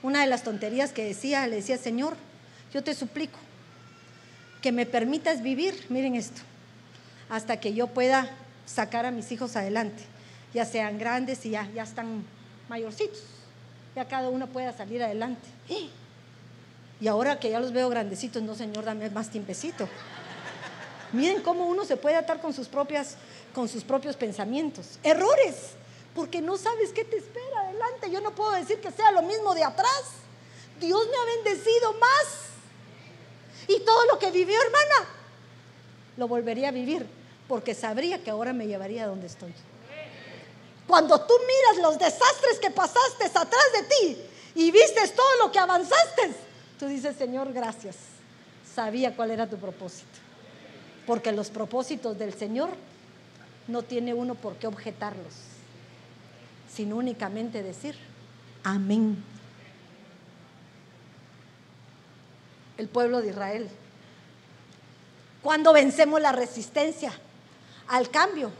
Una de las tonterías que decía, le decía, Señor, yo te suplico que me permitas vivir, miren esto, hasta que yo pueda sacar a mis hijos adelante, ya sean grandes y ya, ya están mayorcitos, ya cada uno pueda salir adelante. Y ahora que ya los veo grandecitos, no Señor, dame más tiempecito. Miren cómo uno se puede atar con sus, propias, con sus propios pensamientos. Errores, porque no sabes qué te espera adelante. Yo no puedo decir que sea lo mismo de atrás. Dios me ha bendecido más. Y todo lo que vivió, hermana, lo volvería a vivir, porque sabría que ahora me llevaría a donde estoy. Cuando tú miras los desastres que pasaste atrás de ti y vistes todo lo que avanzaste, tú dices, Señor, gracias. Sabía cuál era tu propósito. Porque los propósitos del Señor no tiene uno por qué objetarlos, sino únicamente decir, amén. El pueblo de Israel. Cuando vencemos la resistencia al cambio,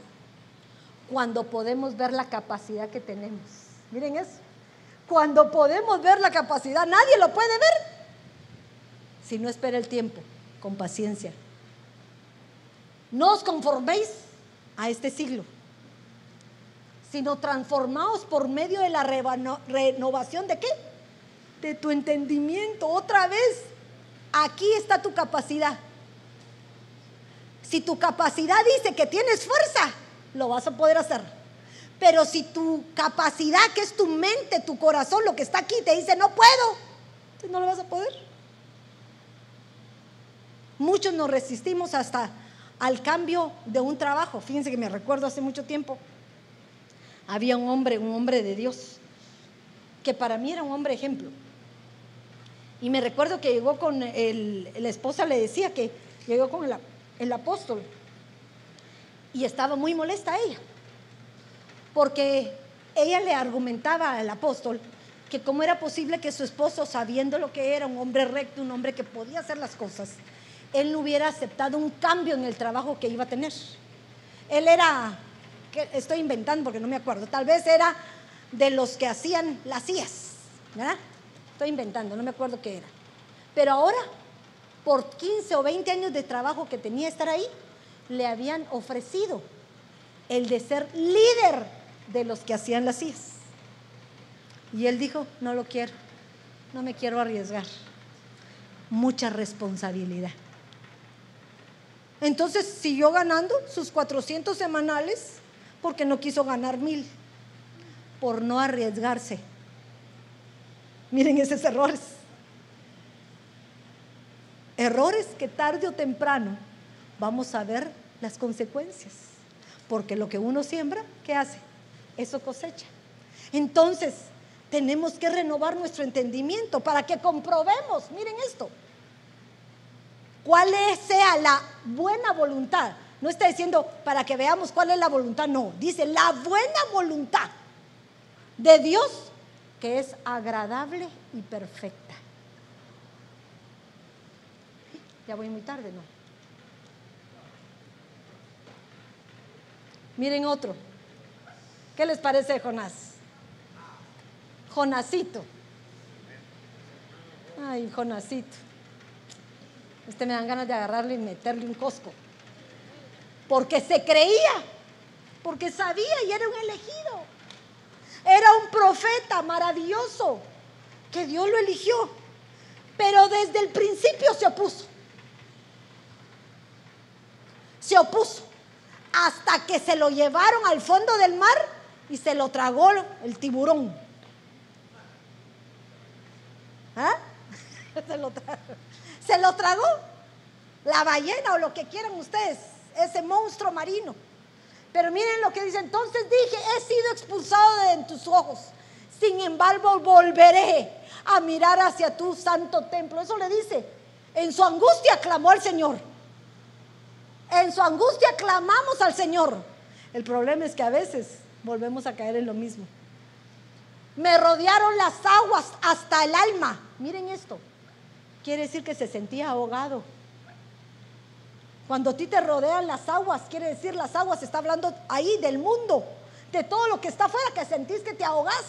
cuando podemos ver la capacidad que tenemos. Miren eso. Cuando podemos ver la capacidad, nadie lo puede ver. Si no espera el tiempo, con paciencia. No os conforméis a este siglo, sino transformaos por medio de la renovación de qué? De tu entendimiento. Otra vez, aquí está tu capacidad. Si tu capacidad dice que tienes fuerza, lo vas a poder hacer. Pero si tu capacidad, que es tu mente, tu corazón, lo que está aquí, te dice no puedo, entonces no lo vas a poder. Muchos nos resistimos hasta al cambio de un trabajo. Fíjense que me recuerdo hace mucho tiempo, había un hombre, un hombre de Dios, que para mí era un hombre ejemplo. Y me recuerdo que llegó con el, la esposa le decía que llegó con el apóstol y estaba muy molesta ella, porque ella le argumentaba al apóstol que cómo era posible que su esposo, sabiendo lo que era un hombre recto, un hombre que podía hacer las cosas, él no hubiera aceptado un cambio en el trabajo que iba a tener. Él era, estoy inventando porque no me acuerdo, tal vez era de los que hacían las sillas. Estoy inventando, no me acuerdo qué era. Pero ahora, por 15 o 20 años de trabajo que tenía estar ahí, le habían ofrecido el de ser líder de los que hacían las sillas. Y él dijo, no lo quiero, no me quiero arriesgar. Mucha responsabilidad. Entonces siguió ganando sus 400 semanales porque no quiso ganar mil, por no arriesgarse. Miren esos errores. Errores que tarde o temprano vamos a ver las consecuencias. Porque lo que uno siembra, ¿qué hace? Eso cosecha. Entonces, tenemos que renovar nuestro entendimiento para que comprobemos, miren esto, cuál sea la buena voluntad. No está diciendo para que veamos cuál es la voluntad, no, dice la buena voluntad de Dios que es agradable y perfecta. Ya voy muy tarde, ¿no? Miren otro. ¿Qué les parece Jonás? Jonasito. Ay, Jonasito. Este me dan ganas de agarrarle y meterle un cosco. Porque se creía, porque sabía y era un elegido. Era un profeta maravilloso que Dios lo eligió. Pero desde el principio se opuso. Se opuso hasta que se lo llevaron al fondo del mar y se lo tragó el tiburón. ¿Ah? Se, lo se lo tragó la ballena o lo que quieran ustedes, ese monstruo marino. Pero miren lo que dice, entonces dije, he sido expulsado de tus ojos. Sin embargo, volveré a mirar hacia tu santo templo. Eso le dice. En su angustia clamó al Señor. En su angustia clamamos al Señor. El problema es que a veces volvemos a caer en lo mismo. Me rodearon las aguas hasta el alma. Miren esto. quiere decir que se sentía ahogado. Cuando a ti te rodean las aguas, quiere decir las aguas, está hablando ahí del mundo, de todo lo que está afuera, que sentís que te ahogas.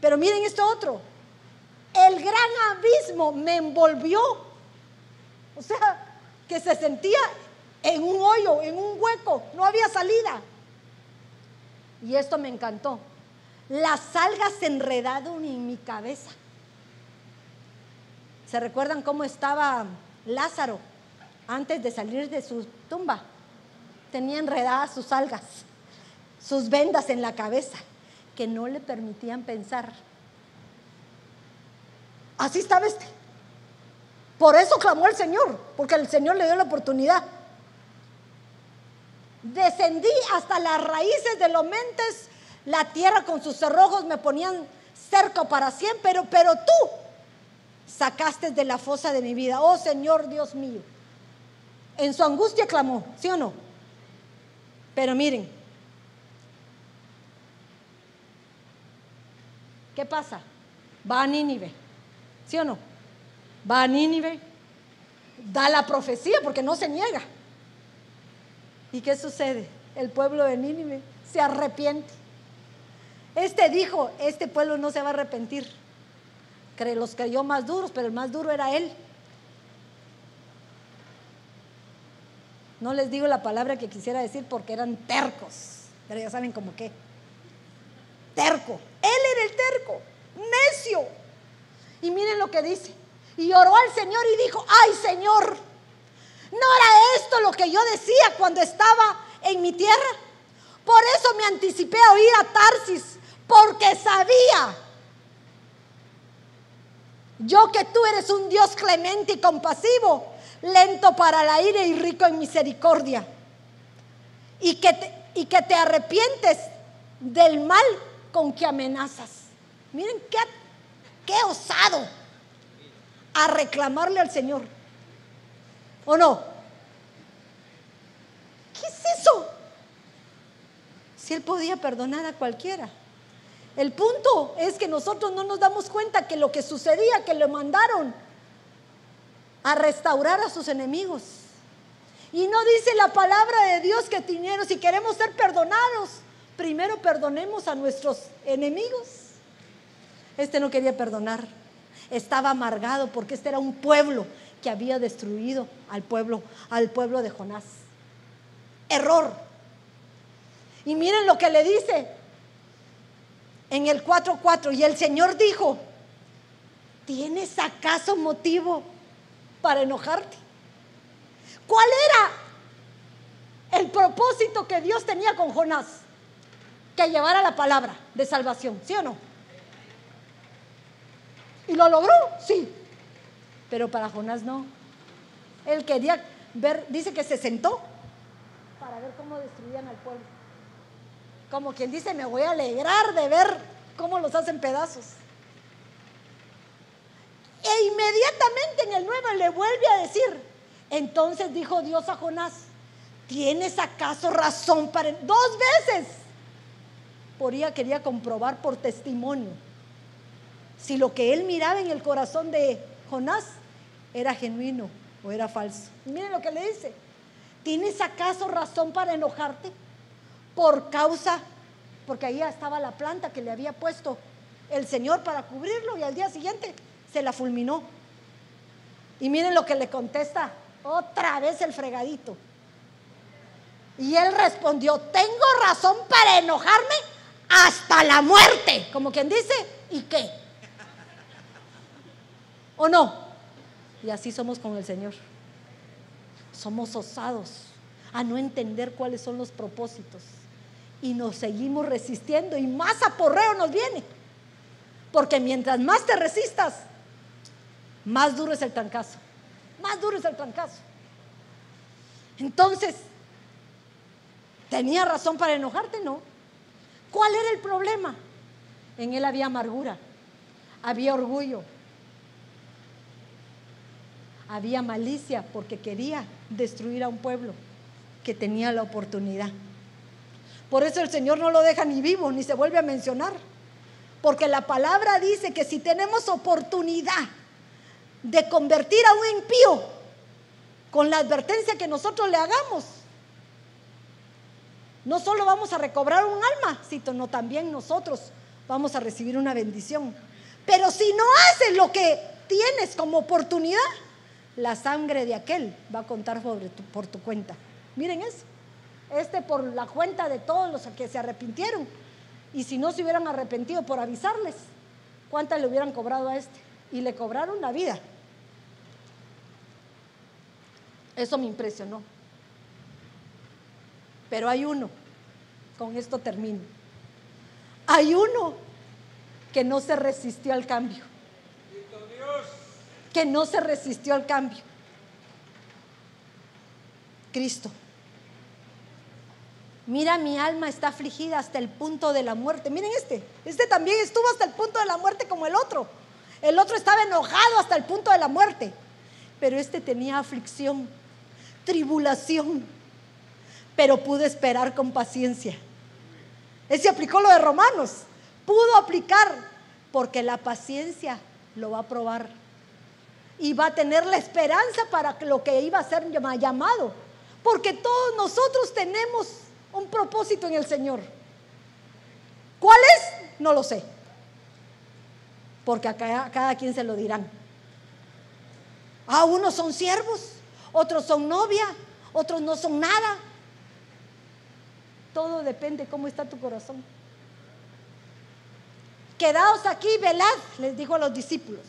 Pero miren esto otro, el gran abismo me envolvió. O sea, que se sentía en un hoyo, en un hueco, no había salida. Y esto me encantó. Las algas se enredaron en mi cabeza. ¿Se recuerdan cómo estaba Lázaro antes de salir de su tumba? Tenía enredadas sus algas, sus vendas en la cabeza, que no le permitían pensar. Así estaba este. Por eso clamó el Señor, porque el Señor le dio la oportunidad. Descendí hasta las raíces de los mentes, la tierra con sus cerrojos me ponían cerca para siempre, pero, pero tú sacaste de la fosa de mi vida, oh Señor Dios mío. En su angustia clamó, ¿sí o no? Pero miren, ¿qué pasa? Va a Nínive, ¿sí o no? Va a Nínive, da la profecía porque no se niega. ¿Y qué sucede? El pueblo de Nínive se arrepiente. Este dijo, este pueblo no se va a arrepentir. Los creyó más duros, pero el más duro era él. No les digo la palabra que quisiera decir porque eran tercos, pero ya saben cómo qué. Terco. Él era el terco, necio. Y miren lo que dice. Y oró al Señor y dijo, ay Señor, ¿No era esto lo que yo decía cuando estaba en mi tierra? Por eso me anticipé a oír a Tarsis, porque sabía yo que tú eres un Dios clemente y compasivo, lento para la ira y rico en misericordia. Y que te, y que te arrepientes del mal con que amenazas. Miren qué, qué osado a reclamarle al Señor. ¿O no? ¿Qué es eso? Si Él podía perdonar a cualquiera. El punto es que nosotros no nos damos cuenta que lo que sucedía, que le mandaron a restaurar a sus enemigos. Y no dice la palabra de Dios que dinero, si queremos ser perdonados, primero perdonemos a nuestros enemigos. Este no quería perdonar, estaba amargado porque este era un pueblo que había destruido al pueblo, al pueblo de Jonás. Error. Y miren lo que le dice en el 4.4. Y el Señor dijo, ¿tienes acaso motivo para enojarte? ¿Cuál era el propósito que Dios tenía con Jonás? Que llevara la palabra de salvación, ¿sí o no? ¿Y lo logró? Sí. Pero para Jonás no. Él quería ver, dice que se sentó para ver cómo destruían al pueblo. Como quien dice, me voy a alegrar de ver cómo los hacen pedazos. E inmediatamente en el 9 le vuelve a decir, entonces dijo Dios a Jonás, ¿tienes acaso razón para... Dos veces. Por ella quería comprobar por testimonio si lo que él miraba en el corazón de Jonás era genuino o era falso. Miren lo que le dice. ¿Tienes acaso razón para enojarte? Por causa, porque ahí estaba la planta que le había puesto el Señor para cubrirlo y al día siguiente se la fulminó. Y miren lo que le contesta otra vez el fregadito. Y él respondió, tengo razón para enojarme hasta la muerte. Como quien dice, ¿y qué? ¿O no? Y así somos con el Señor. Somos osados a no entender cuáles son los propósitos. Y nos seguimos resistiendo y más aporreo nos viene. Porque mientras más te resistas, más duro es el trancazo. Más duro es el trancazo. Entonces, ¿tenía razón para enojarte? No. ¿Cuál era el problema? En él había amargura, había orgullo, había malicia porque quería destruir a un pueblo que tenía la oportunidad. Por eso el Señor no lo deja ni vivo, ni se vuelve a mencionar. Porque la palabra dice que si tenemos oportunidad de convertir a un impío con la advertencia que nosotros le hagamos. No solo vamos a recobrar un alma, sino también nosotros vamos a recibir una bendición. Pero si no haces lo que tienes como oportunidad, la sangre de aquel va a contar por tu, cuenta. Miren eso. Este por la cuenta de todos los que se arrepintieron. Y si no se hubieran arrepentido por avisarles, ¿cuántas le hubieran cobrado a este? Y le cobraron la vida. Eso me impresionó. Pero hay uno, con esto termino. Hay uno que no se resistió al cambio. Que no se resistió al cambio. Cristo. Mira, mi alma está afligida hasta el punto de la muerte. Miren este. Este también estuvo hasta el punto de la muerte como el otro. El otro estaba enojado hasta el punto de la muerte. Pero este tenía aflicción, tribulación. Pero pudo esperar con paciencia. Ese aplicó lo de Romanos. Pudo aplicar porque la paciencia lo va a probar. Y va a tener la esperanza para lo que iba a ser llamado. Porque todos nosotros tenemos un propósito en el Señor. ¿Cuál es? No lo sé. Porque a cada, quien se lo dirán. Ah, unos son siervos, otros son novia, otros no son nada. Todo depende cómo está tu corazón. Quedaos aquí, velad, les dijo a los discípulos.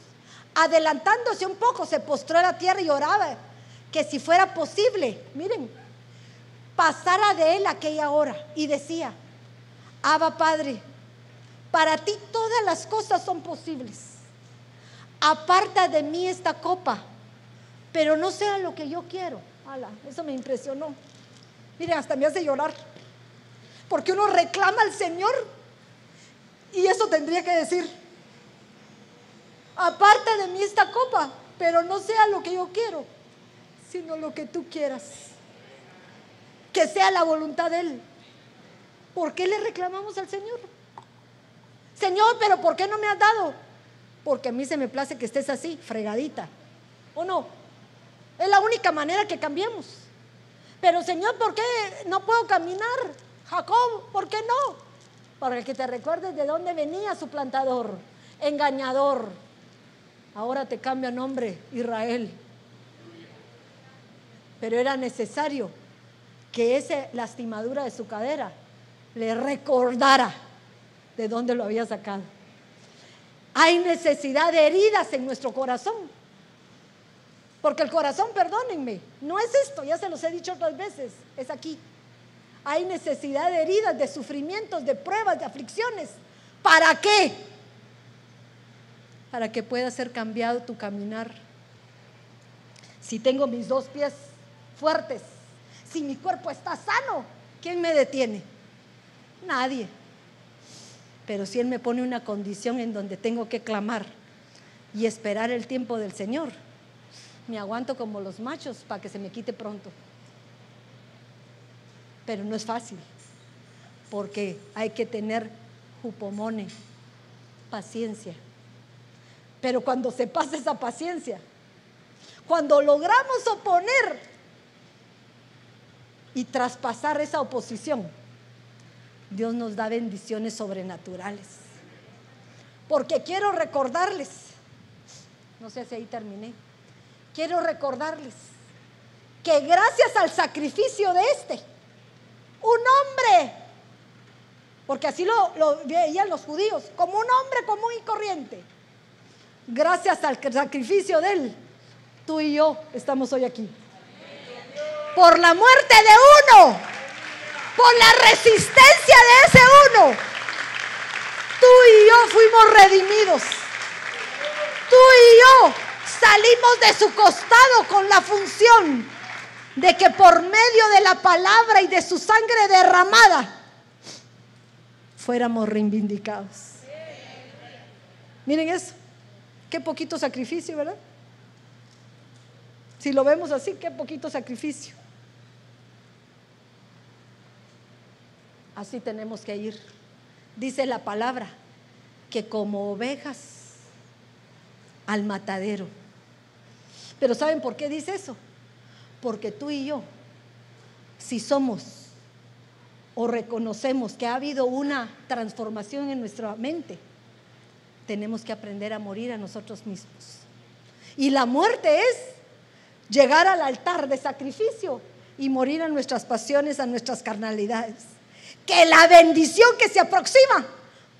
Adelantándose un poco, se postró a la tierra y oraba que si fuera posible, miren, pasara de él aquella hora y decía, Abba Padre, para ti todas las cosas son posibles. Aparta de mí esta copa, pero no sea lo que yo quiero. Ala, eso me impresionó. Miren, hasta me hace llorar. Porque uno reclama al Señor y eso tendría que decir, aparta de mí esta copa, pero no sea lo que yo quiero, sino lo que tú quieras que sea la voluntad de Él. ¿Por qué le reclamamos al Señor? Señor, pero ¿por qué no me has dado? Porque a mí se me place que estés así, fregadita. ¿O no? Es la única manera que cambiemos. Pero Señor, ¿por qué no puedo caminar? Jacob, ¿por qué no? Para que te recuerdes de dónde venía su plantador, engañador. Ahora te cambia nombre, Israel. Pero era necesario que esa lastimadura de su cadera le recordara de dónde lo había sacado. Hay necesidad de heridas en nuestro corazón. Porque el corazón, perdónenme, no es esto, ya se los he dicho otras veces, es aquí. Hay necesidad de heridas, de sufrimientos, de pruebas, de aflicciones. ¿Para qué? Para que pueda ser cambiado tu caminar. Si tengo mis dos pies fuertes, si mi cuerpo está sano, ¿quién me detiene? Nadie. Pero si Él me pone una condición en donde tengo que clamar y esperar el tiempo del Señor, me aguanto como los machos para que se me quite pronto. Pero no es fácil, porque hay que tener jupomone, paciencia. Pero cuando se pasa esa paciencia, cuando logramos oponer y traspasar esa oposición, Dios nos da bendiciones sobrenaturales. Porque quiero recordarles, no sé si ahí terminé, quiero recordarles que gracias al sacrificio de este, un hombre, porque así lo, veían los judíos, como un hombre común y corriente, gracias al sacrificio de él, tú y yo estamos hoy aquí por la muerte de uno, por la resistencia de ese uno, tú y yo fuimos redimidos. Tú y yo salimos de su costado con la función de que por medio de la palabra y de su sangre derramada fuéramos reivindicados. Miren eso, qué poquito sacrificio, ¿verdad? Si lo vemos así, qué poquito sacrificio. Así tenemos que ir. Dice la palabra que como ovejas al matadero Pero ¿saben por qué dice eso? Porque tú y yo, si somos o reconocemos que ha habido una transformación en nuestra mente, tenemos que aprender a morir a nosotros mismos. Y la muerte es llegar al altar de sacrificio y morir a nuestras pasiones, a nuestras carnalidades. Que la bendición que se aproxima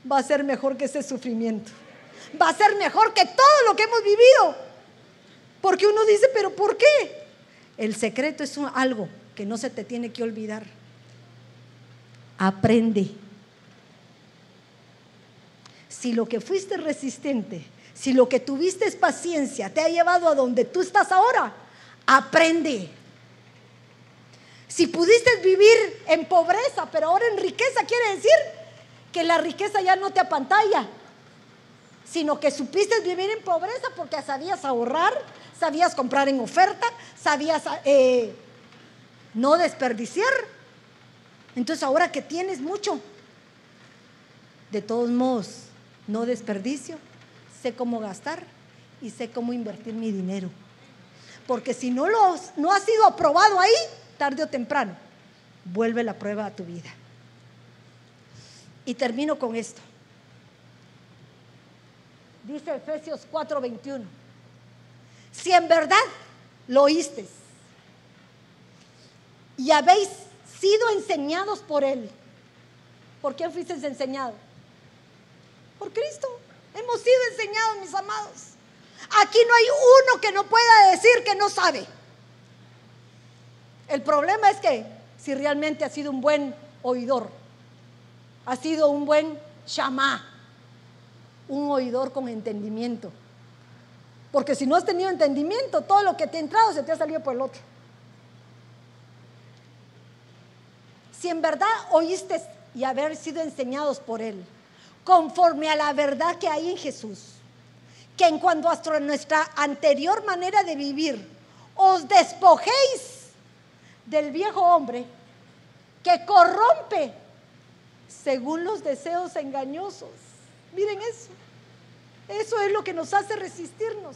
va a ser mejor que ese sufrimiento. Va a ser mejor que todo lo que hemos vivido. Porque uno dice, pero ¿por qué? El secreto es algo que no se te tiene que olvidar. Aprende. Si lo que fuiste resistente, si lo que tuviste es paciencia, te ha llevado a donde tú estás ahora, aprende. Si pudiste vivir en pobreza, pero ahora en riqueza, quiere decir que la riqueza ya no te apantalla, sino que supiste vivir en pobreza porque sabías ahorrar, sabías comprar en oferta, sabías eh, no desperdiciar. Entonces ahora que tienes mucho, de todos modos, no desperdicio, sé cómo gastar y sé cómo invertir mi dinero. Porque si no, lo, no ha sido aprobado ahí, tarde o temprano, vuelve la prueba a tu vida. Y termino con esto. Dice Efesios 4:21. Si en verdad lo oíste y habéis sido enseñados por Él, ¿por qué fuiste enseñado? Por Cristo. Hemos sido enseñados, mis amados. Aquí no hay uno que no pueda decir que no sabe. El problema es que si realmente ha sido un buen oidor, ha sido un buen chamá, un oidor con entendimiento. Porque si no has tenido entendimiento, todo lo que te ha entrado se te ha salido por el otro. Si en verdad oíste y haber sido enseñados por Él, conforme a la verdad que hay en Jesús, que en cuanto a nuestra anterior manera de vivir, os despojéis del viejo hombre que corrompe según los deseos engañosos. Miren eso. Eso es lo que nos hace resistirnos.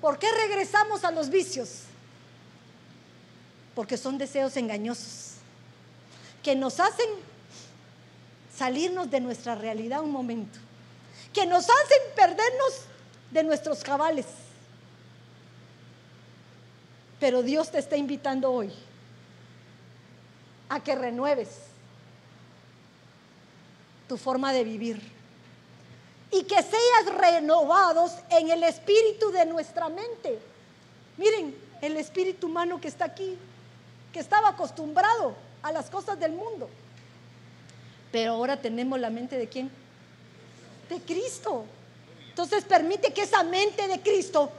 ¿Por qué regresamos a los vicios? Porque son deseos engañosos que nos hacen salirnos de nuestra realidad un momento, que nos hacen perdernos de nuestros cabales pero Dios te está invitando hoy a que renueves tu forma de vivir y que seas renovados en el espíritu de nuestra mente. Miren, el espíritu humano que está aquí, que estaba acostumbrado a las cosas del mundo. Pero ahora tenemos la mente de quién? De Cristo. Entonces permite que esa mente de Cristo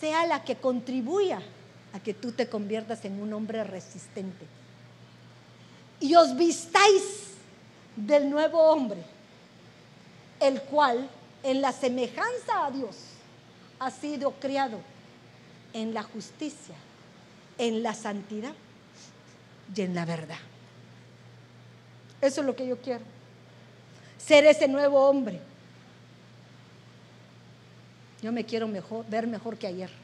sea la que contribuya a que tú te conviertas en un hombre resistente. Y os vistáis del nuevo hombre, el cual en la semejanza a Dios ha sido criado en la justicia, en la santidad y en la verdad. Eso es lo que yo quiero. Ser ese nuevo hombre. Yo me quiero ver mejor que ayer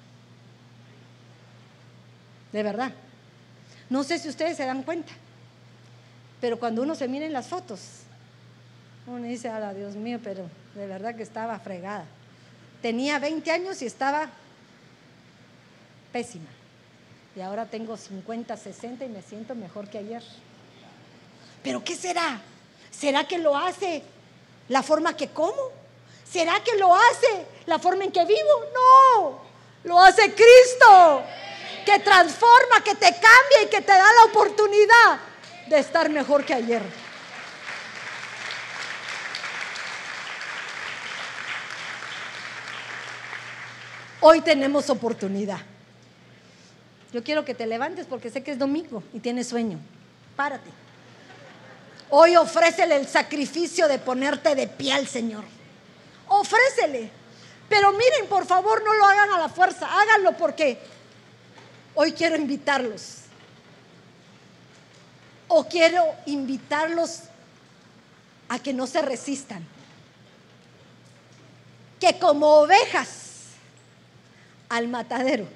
de verdad. No sé si ustedes se dan cuenta, pero cuando uno se mira en las fotos, uno dice, ala, Dios mío, pero de verdad que estaba fregada. Tenía 20 años y estaba pésima. Y ahora tengo 50, 60 y me siento mejor que ayer. ¿Pero qué será? ¿Será que lo hace la forma que como? ¿Será que lo hace la forma en que vivo? No, lo hace Cristo que transforma, que te cambia y que te da la oportunidad de estar mejor que ayer. Hoy tenemos oportunidad. Yo quiero que te levantes porque sé que es domingo y tienes sueño. Párate. Hoy ofrécele el sacrificio de ponerte de pie al Señor. Ofrécele. Pero miren, por favor, no lo hagan a la fuerza. Háganlo porque Hoy quiero invitarlos. O quiero invitarlos a que no se resistan. Que como ovejas al matadero,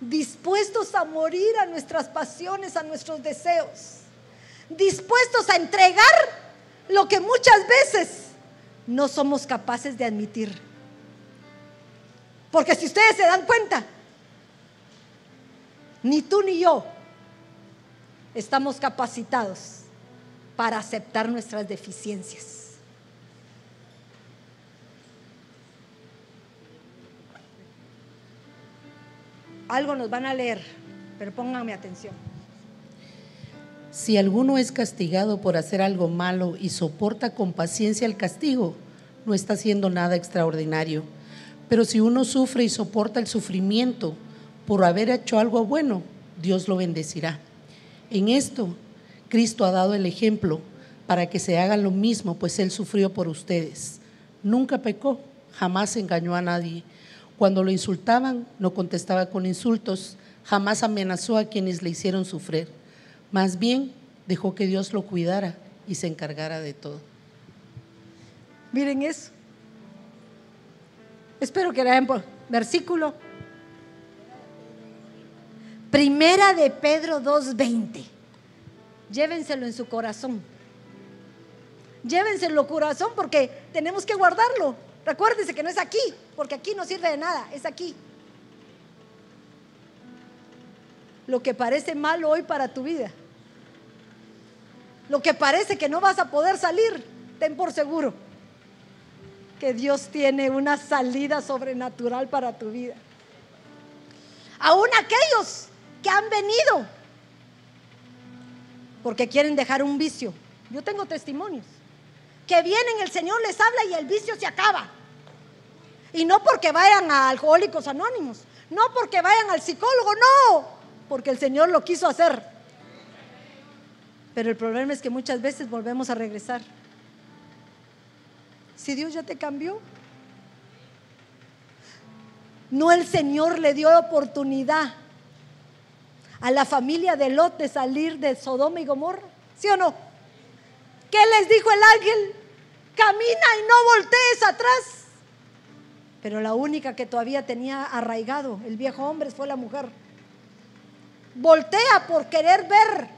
dispuestos a morir a nuestras pasiones, a nuestros deseos, dispuestos a entregar lo que muchas veces no somos capaces de admitir. Porque si ustedes se dan cuenta, ni tú ni yo estamos capacitados para aceptar nuestras deficiencias. Algo nos van a leer, pero pónganme atención. Si alguno es castigado por hacer algo malo y soporta con paciencia el castigo, no está haciendo nada extraordinario. Pero si uno sufre y soporta el sufrimiento por haber hecho algo bueno, Dios lo bendecirá. En esto, Cristo ha dado el ejemplo para que se hagan lo mismo, pues Él sufrió por ustedes. Nunca pecó, jamás engañó a nadie. Cuando lo insultaban, no contestaba con insultos, jamás amenazó a quienes le hicieron sufrir. Más bien, dejó que Dios lo cuidara y se encargara de todo. Miren eso. Espero que lean por versículo. Primera de Pedro 2.20. Llévenselo en su corazón. Llévenselo en corazón porque tenemos que guardarlo. Recuérdense que no es aquí, porque aquí no sirve de nada, es aquí. Lo que parece malo hoy para tu vida. Lo que parece que no vas a poder salir, ten por seguro que Dios tiene una salida sobrenatural para tu vida. Aún aquellos que han venido porque quieren dejar un vicio. Yo tengo testimonios. Que vienen, el Señor les habla y el vicio se acaba. Y no porque vayan a alcohólicos anónimos, no porque vayan al psicólogo, no, porque el Señor lo quiso hacer. Pero el problema es que muchas veces volvemos a regresar. Si Dios ya te cambió. No el Señor le dio oportunidad a la familia de Lot de salir de Sodoma y Gomorra. ¿Sí o no? ¿Qué les dijo el ángel? Camina y no voltees atrás. Pero la única que todavía tenía arraigado el viejo hombre fue la mujer. Voltea por querer ver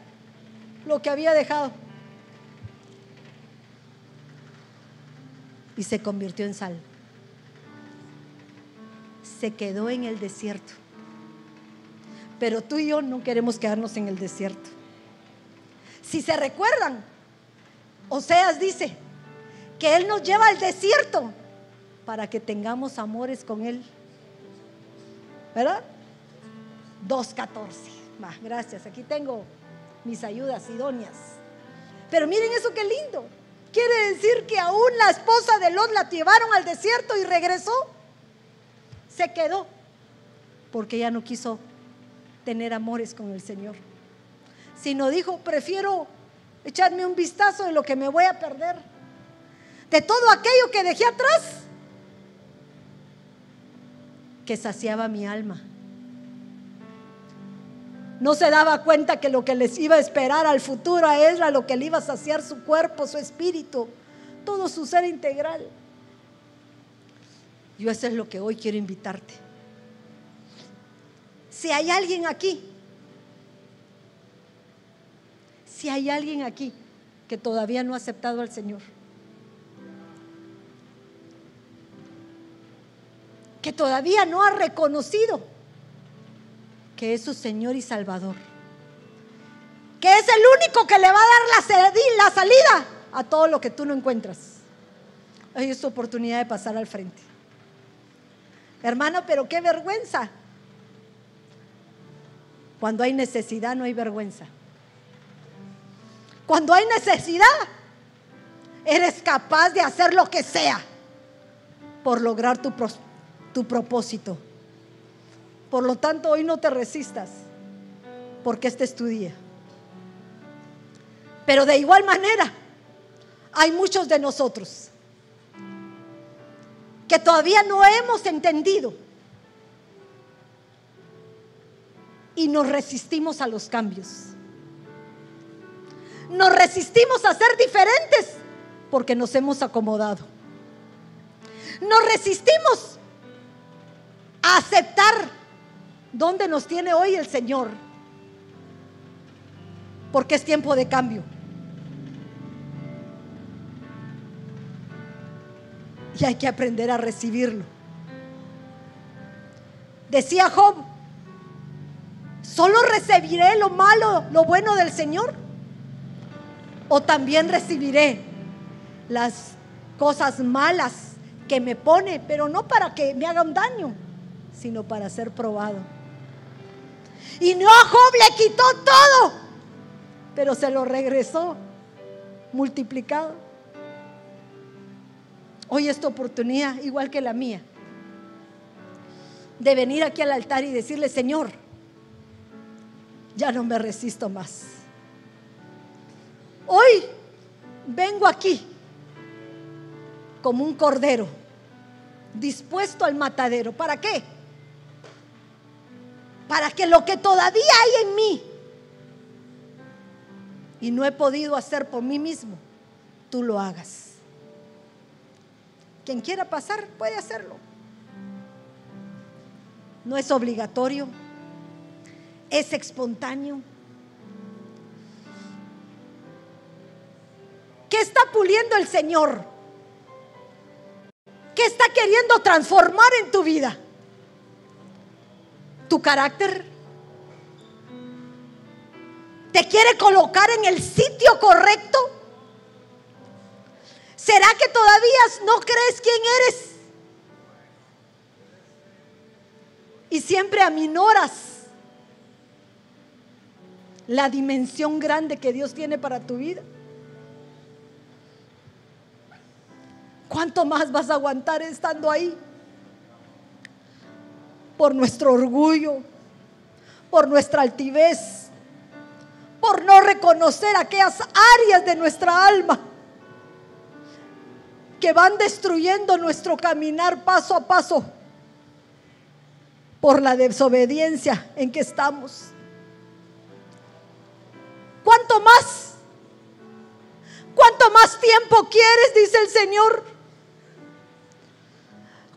lo que había dejado. y se convirtió en sal. Se quedó en el desierto. Pero tú y yo no queremos quedarnos en el desierto. Si se recuerdan, Oseas dice que Él nos lleva al desierto para que tengamos amores con Él. ¿Verdad? 2.14. Gracias. Aquí tengo mis ayudas idóneas. Pero miren eso qué lindo. Quiere decir que aún la esposa de Lot la llevaron al desierto y regresó. Se quedó porque ya no quiso tener amores con el Señor. Sino dijo, prefiero echarme un vistazo de lo que me voy a perder. De todo aquello que dejé atrás, que saciaba mi alma no se daba cuenta que lo que les iba a esperar al futuro a era lo que le iba a saciar su cuerpo, su espíritu, todo su ser integral. Yo eso es lo que hoy quiero invitarte. Si hay alguien aquí, si hay alguien aquí que todavía no ha aceptado al Señor, que todavía no ha reconocido que es su Señor y Salvador, que es el único que le va a dar la, salida a todo lo que tú no encuentras. Hoy es tu oportunidad de pasar al frente. Hermano, pero qué vergüenza. Cuando hay necesidad no hay vergüenza. Cuando hay necesidad, eres capaz de hacer lo que sea por lograr tu, tu propósito. Por lo tanto, hoy no te resistas, porque este es tu día. Pero de igual manera, hay muchos de nosotros que todavía no hemos entendido y nos resistimos a los cambios. Nos resistimos a ser diferentes porque nos hemos acomodado. Nos resistimos a aceptar dónde nos tiene hoy el Señor. Porque es tiempo de cambio. Y hay que aprender a recibirlo. Decía Job, ¿solo recibiré lo malo, lo bueno del Señor? ¿O también recibiré las cosas malas que me pone, pero no para que me hagan daño, sino para ser probado? Y no a Job le quitó todo, pero se lo regresó multiplicado. Hoy esta oportunidad, igual que la mía, de venir aquí al altar y decirle, Señor, ya no me resisto más. Hoy vengo aquí como un cordero, dispuesto al matadero. ¿Para qué? Para que lo que todavía hay en mí y no he podido hacer por mí mismo, tú lo hagas. Quien quiera pasar puede hacerlo no es obligatorio, es espontáneo. ¿Qué está puliendo el Señor? ¿Qué está queriendo transformar en tu vida? ¿Tu carácter? ¿Te quiere colocar en el sitio correcto? ¿Será que todavía no crees quién eres? y siempre aminoras la dimensión grande que Dios tiene para tu vida. ¿Cuánto más vas a aguantar estando ahí? Por nuestro orgullo, por nuestra altivez, por no reconocer aquellas áreas de nuestra alma que van destruyendo nuestro caminar paso a paso por la desobediencia en que estamos. ¿Cuánto más? ¿Cuánto más tiempo quieres? Dice el Señor.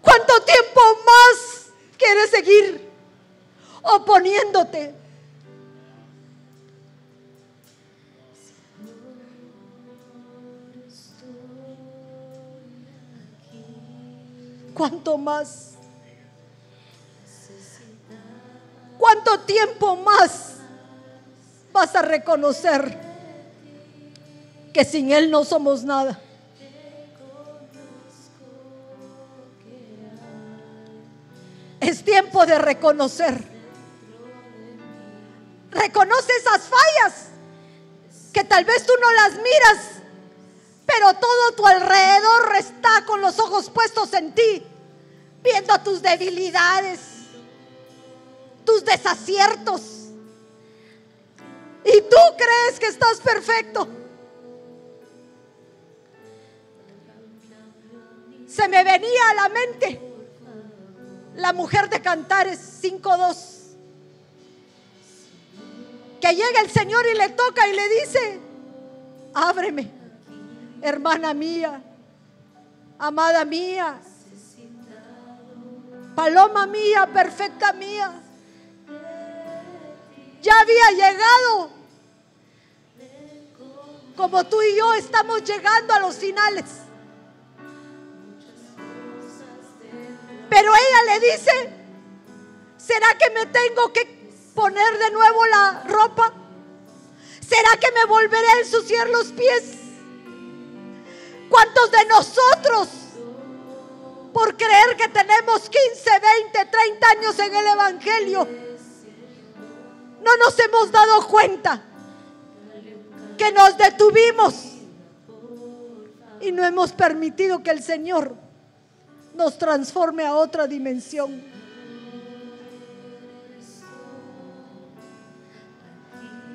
¿Cuánto tiempo más quieres seguir oponiéndote? ¿Cuánto más? ¿Cuánto tiempo más a reconocer que sin Él no somos nada? Es tiempo de reconocer. Reconoce esas fallas que tal vez tú no las miras, pero todo tu alrededor está con los ojos puestos en ti, viendo tus debilidades tus desaciertos. Crees que estás perfecto. Se me venía a la mente la mujer de Cantares 5.2. Que llega el Señor y le toca y le dice, ábreme, hermana mía, amada mía, paloma mía, perfecta mía ya había llegado. Como tú y yo estamos llegando a los finales. Pero ella le dice, ¿será que me tengo que poner de nuevo la ropa? ¿Será que me volveré a ensuciar los pies? ¿Cuántos de nosotros, por creer que tenemos 15, 20, 30 años en el Evangelio, no nos hemos dado cuenta que nos detuvimos y no hemos permitido que el Señor nos transforme a otra dimensión.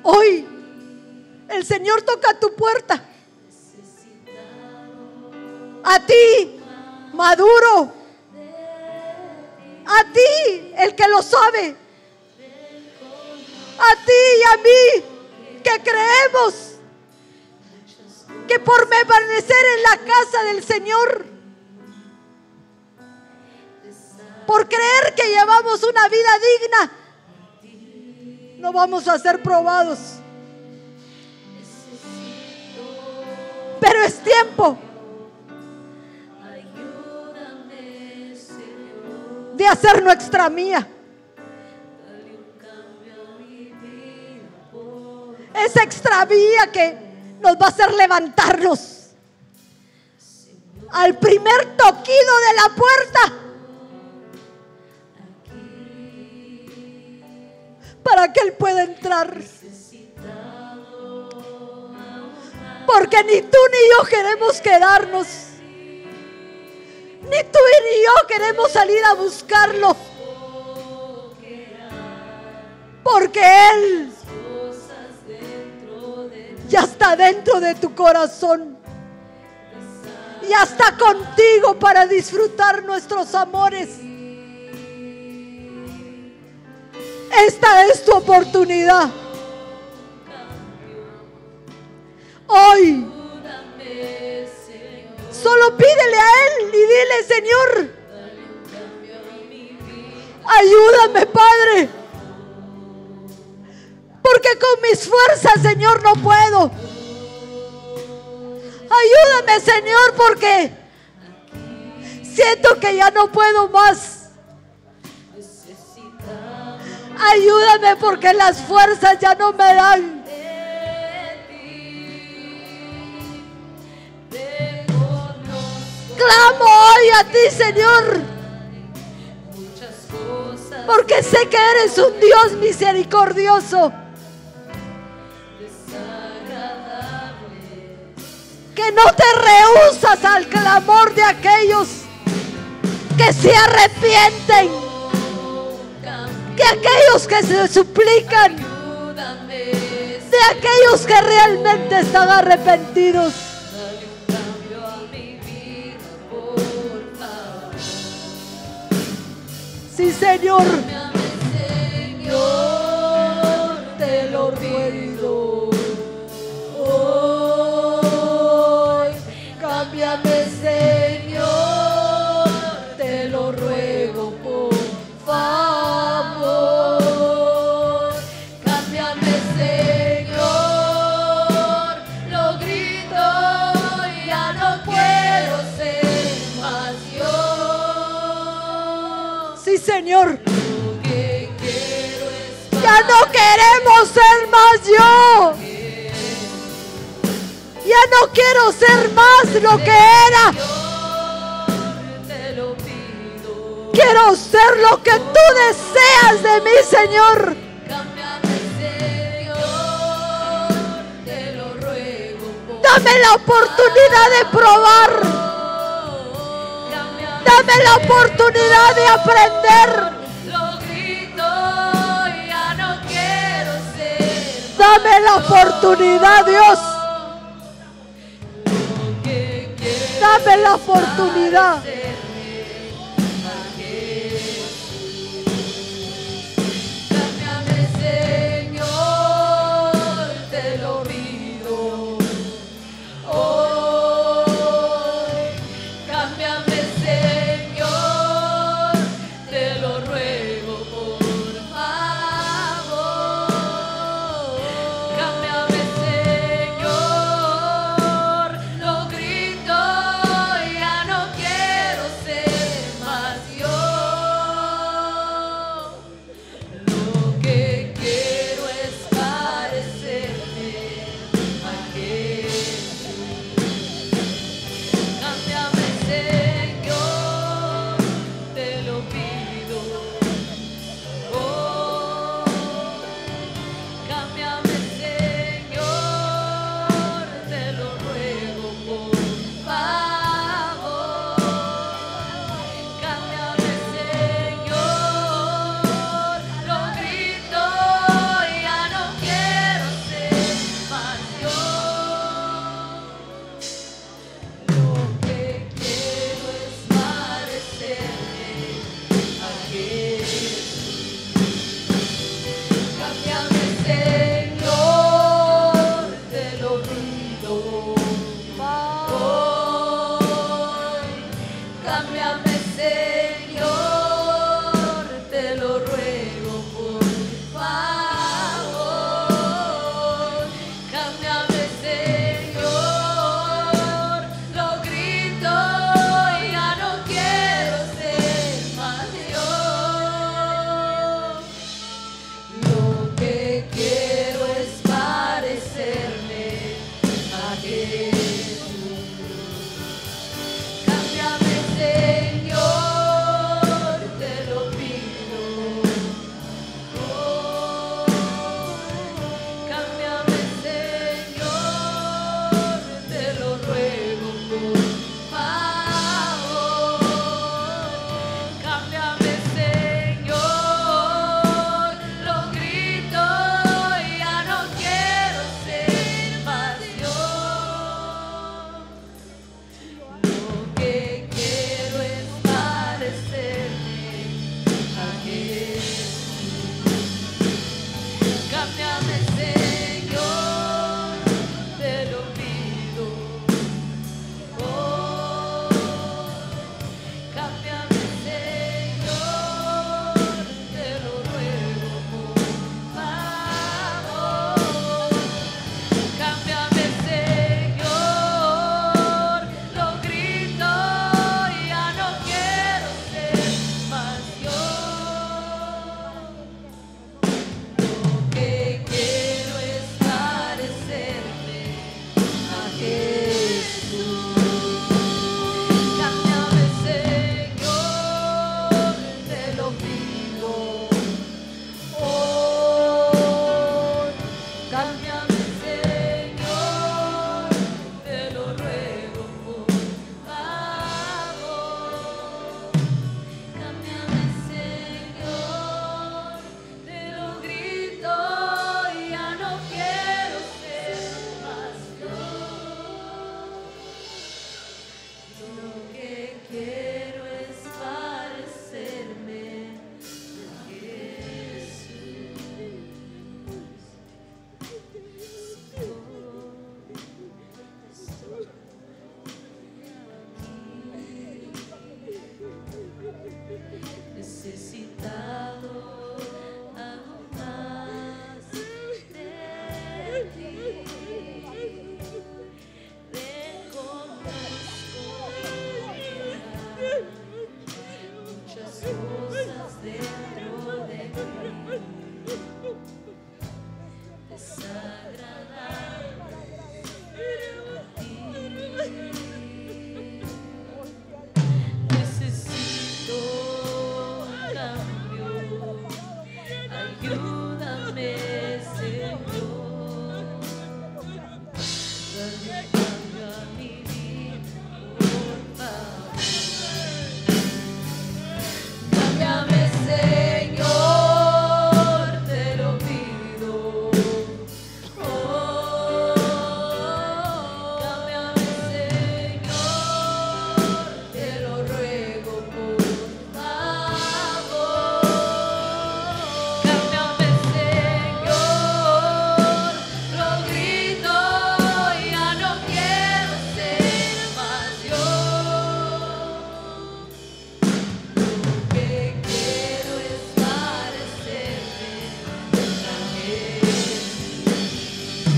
Hoy el Señor toca tu puerta. A ti, maduro. A ti, el que lo sabe a ti y a mí que creemos que por permanecer en la casa del Señor por creer que llevamos una vida digna, no vamos a ser probados. Pero es tiempo de hacer nuestra mía. Esa extravía que nos va a hacer levantarnos al primer toquido de la puerta. Para que Él pueda entrar. Porque ni tú ni yo queremos quedarnos. Ni tú ni yo queremos salir a buscarlo. Porque Él ya está dentro de tu corazón. Ya está contigo para disfrutar nuestros amores. Esta es tu oportunidad. Hoy. Solo pídele a Él y dile, Señor, ayúdame, Padre. Porque con mis fuerzas, Señor, no puedo. Ayúdame, Señor, porque siento que ya no puedo más. Ayúdame porque las fuerzas ya no me dan. Clamo hoy a ti, Señor. Porque sé que eres un Dios misericordioso. Que no te rehusas al clamor de aquellos que se arrepienten. Que aquellos que se suplican. De aquellos que realmente están arrepentidos. Sí. Señor, Ya no queremos ser más yo. Ya no quiero ser más lo que era. Quiero ser lo que tú deseas de mí, Señor. Dame la oportunidad de probar. Dame la oportunidad de aprender. Dame la oportunidad, Dios. Dame la oportunidad.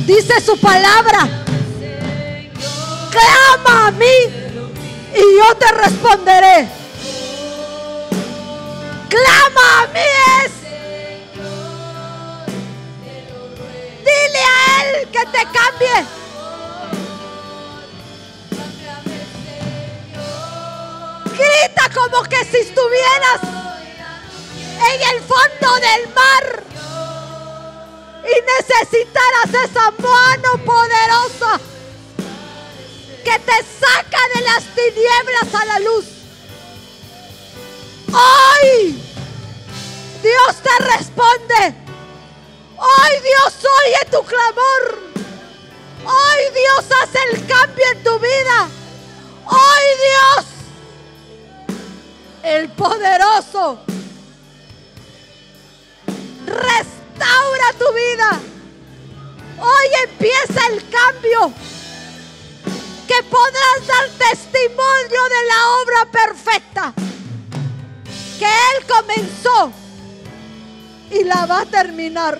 Dice su palabra. Clama a mí y yo te responderé. Clama a mí es. Dile a Él que te cambie. Grita como que si estuvieras en el fondo del mar y necesitaras esa mano poderosa que te saca de las tinieblas a la luz. Hoy Dios te responde. Hoy Dios oye tu clamor. Hoy Dios hace el cambio en tu vida. Hoy Dios, el poderoso, restaura tu vida. Hoy empieza el cambio. Que podrás dar testimonio de la obra perfecta que Él comenzó y la va a terminar.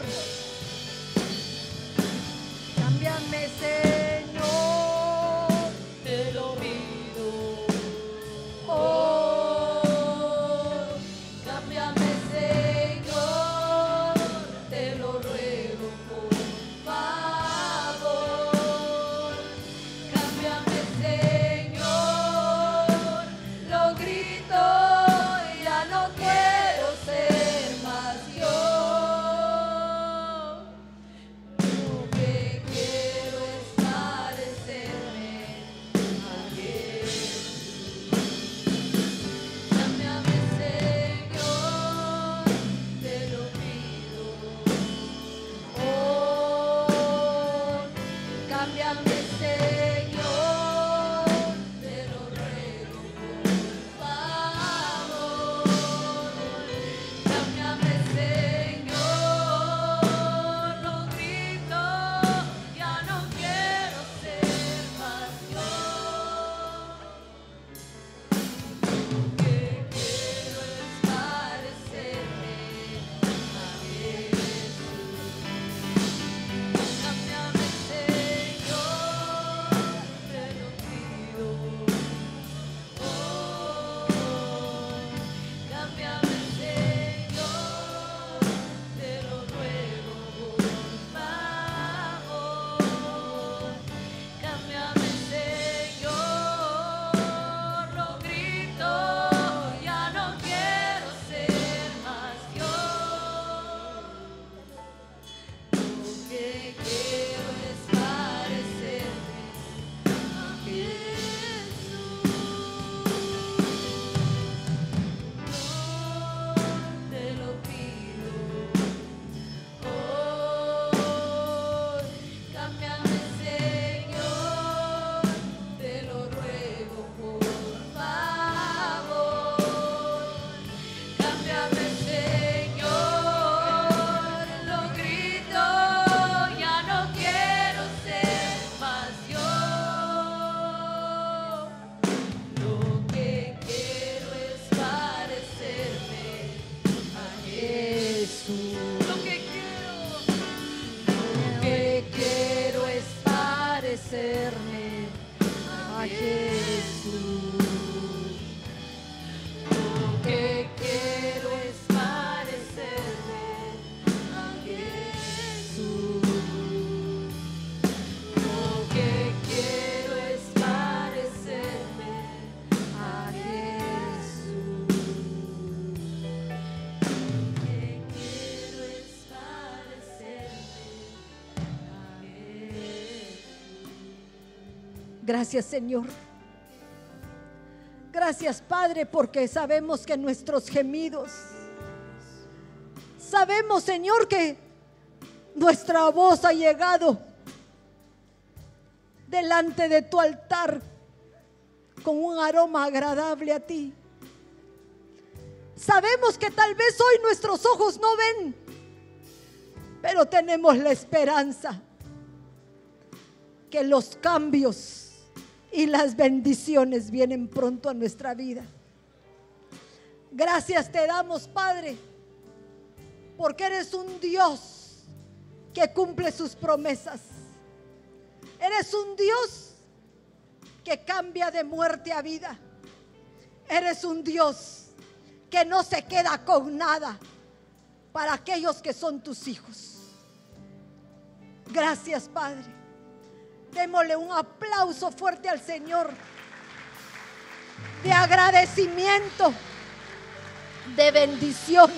Gracias Señor. Gracias Padre porque sabemos que nuestros gemidos, sabemos Señor que nuestra voz ha llegado delante de tu altar con un aroma agradable a ti. Sabemos que tal vez hoy nuestros ojos no ven, pero tenemos la esperanza que los cambios y las bendiciones vienen pronto a nuestra vida. Gracias te damos, Padre, porque eres un Dios que cumple sus promesas. Eres un Dios que cambia de muerte a vida. Eres un Dios que no se queda con nada para aquellos que son tus hijos. Gracias, Padre. Démosle un aplauso fuerte al Señor de agradecimiento, de bendición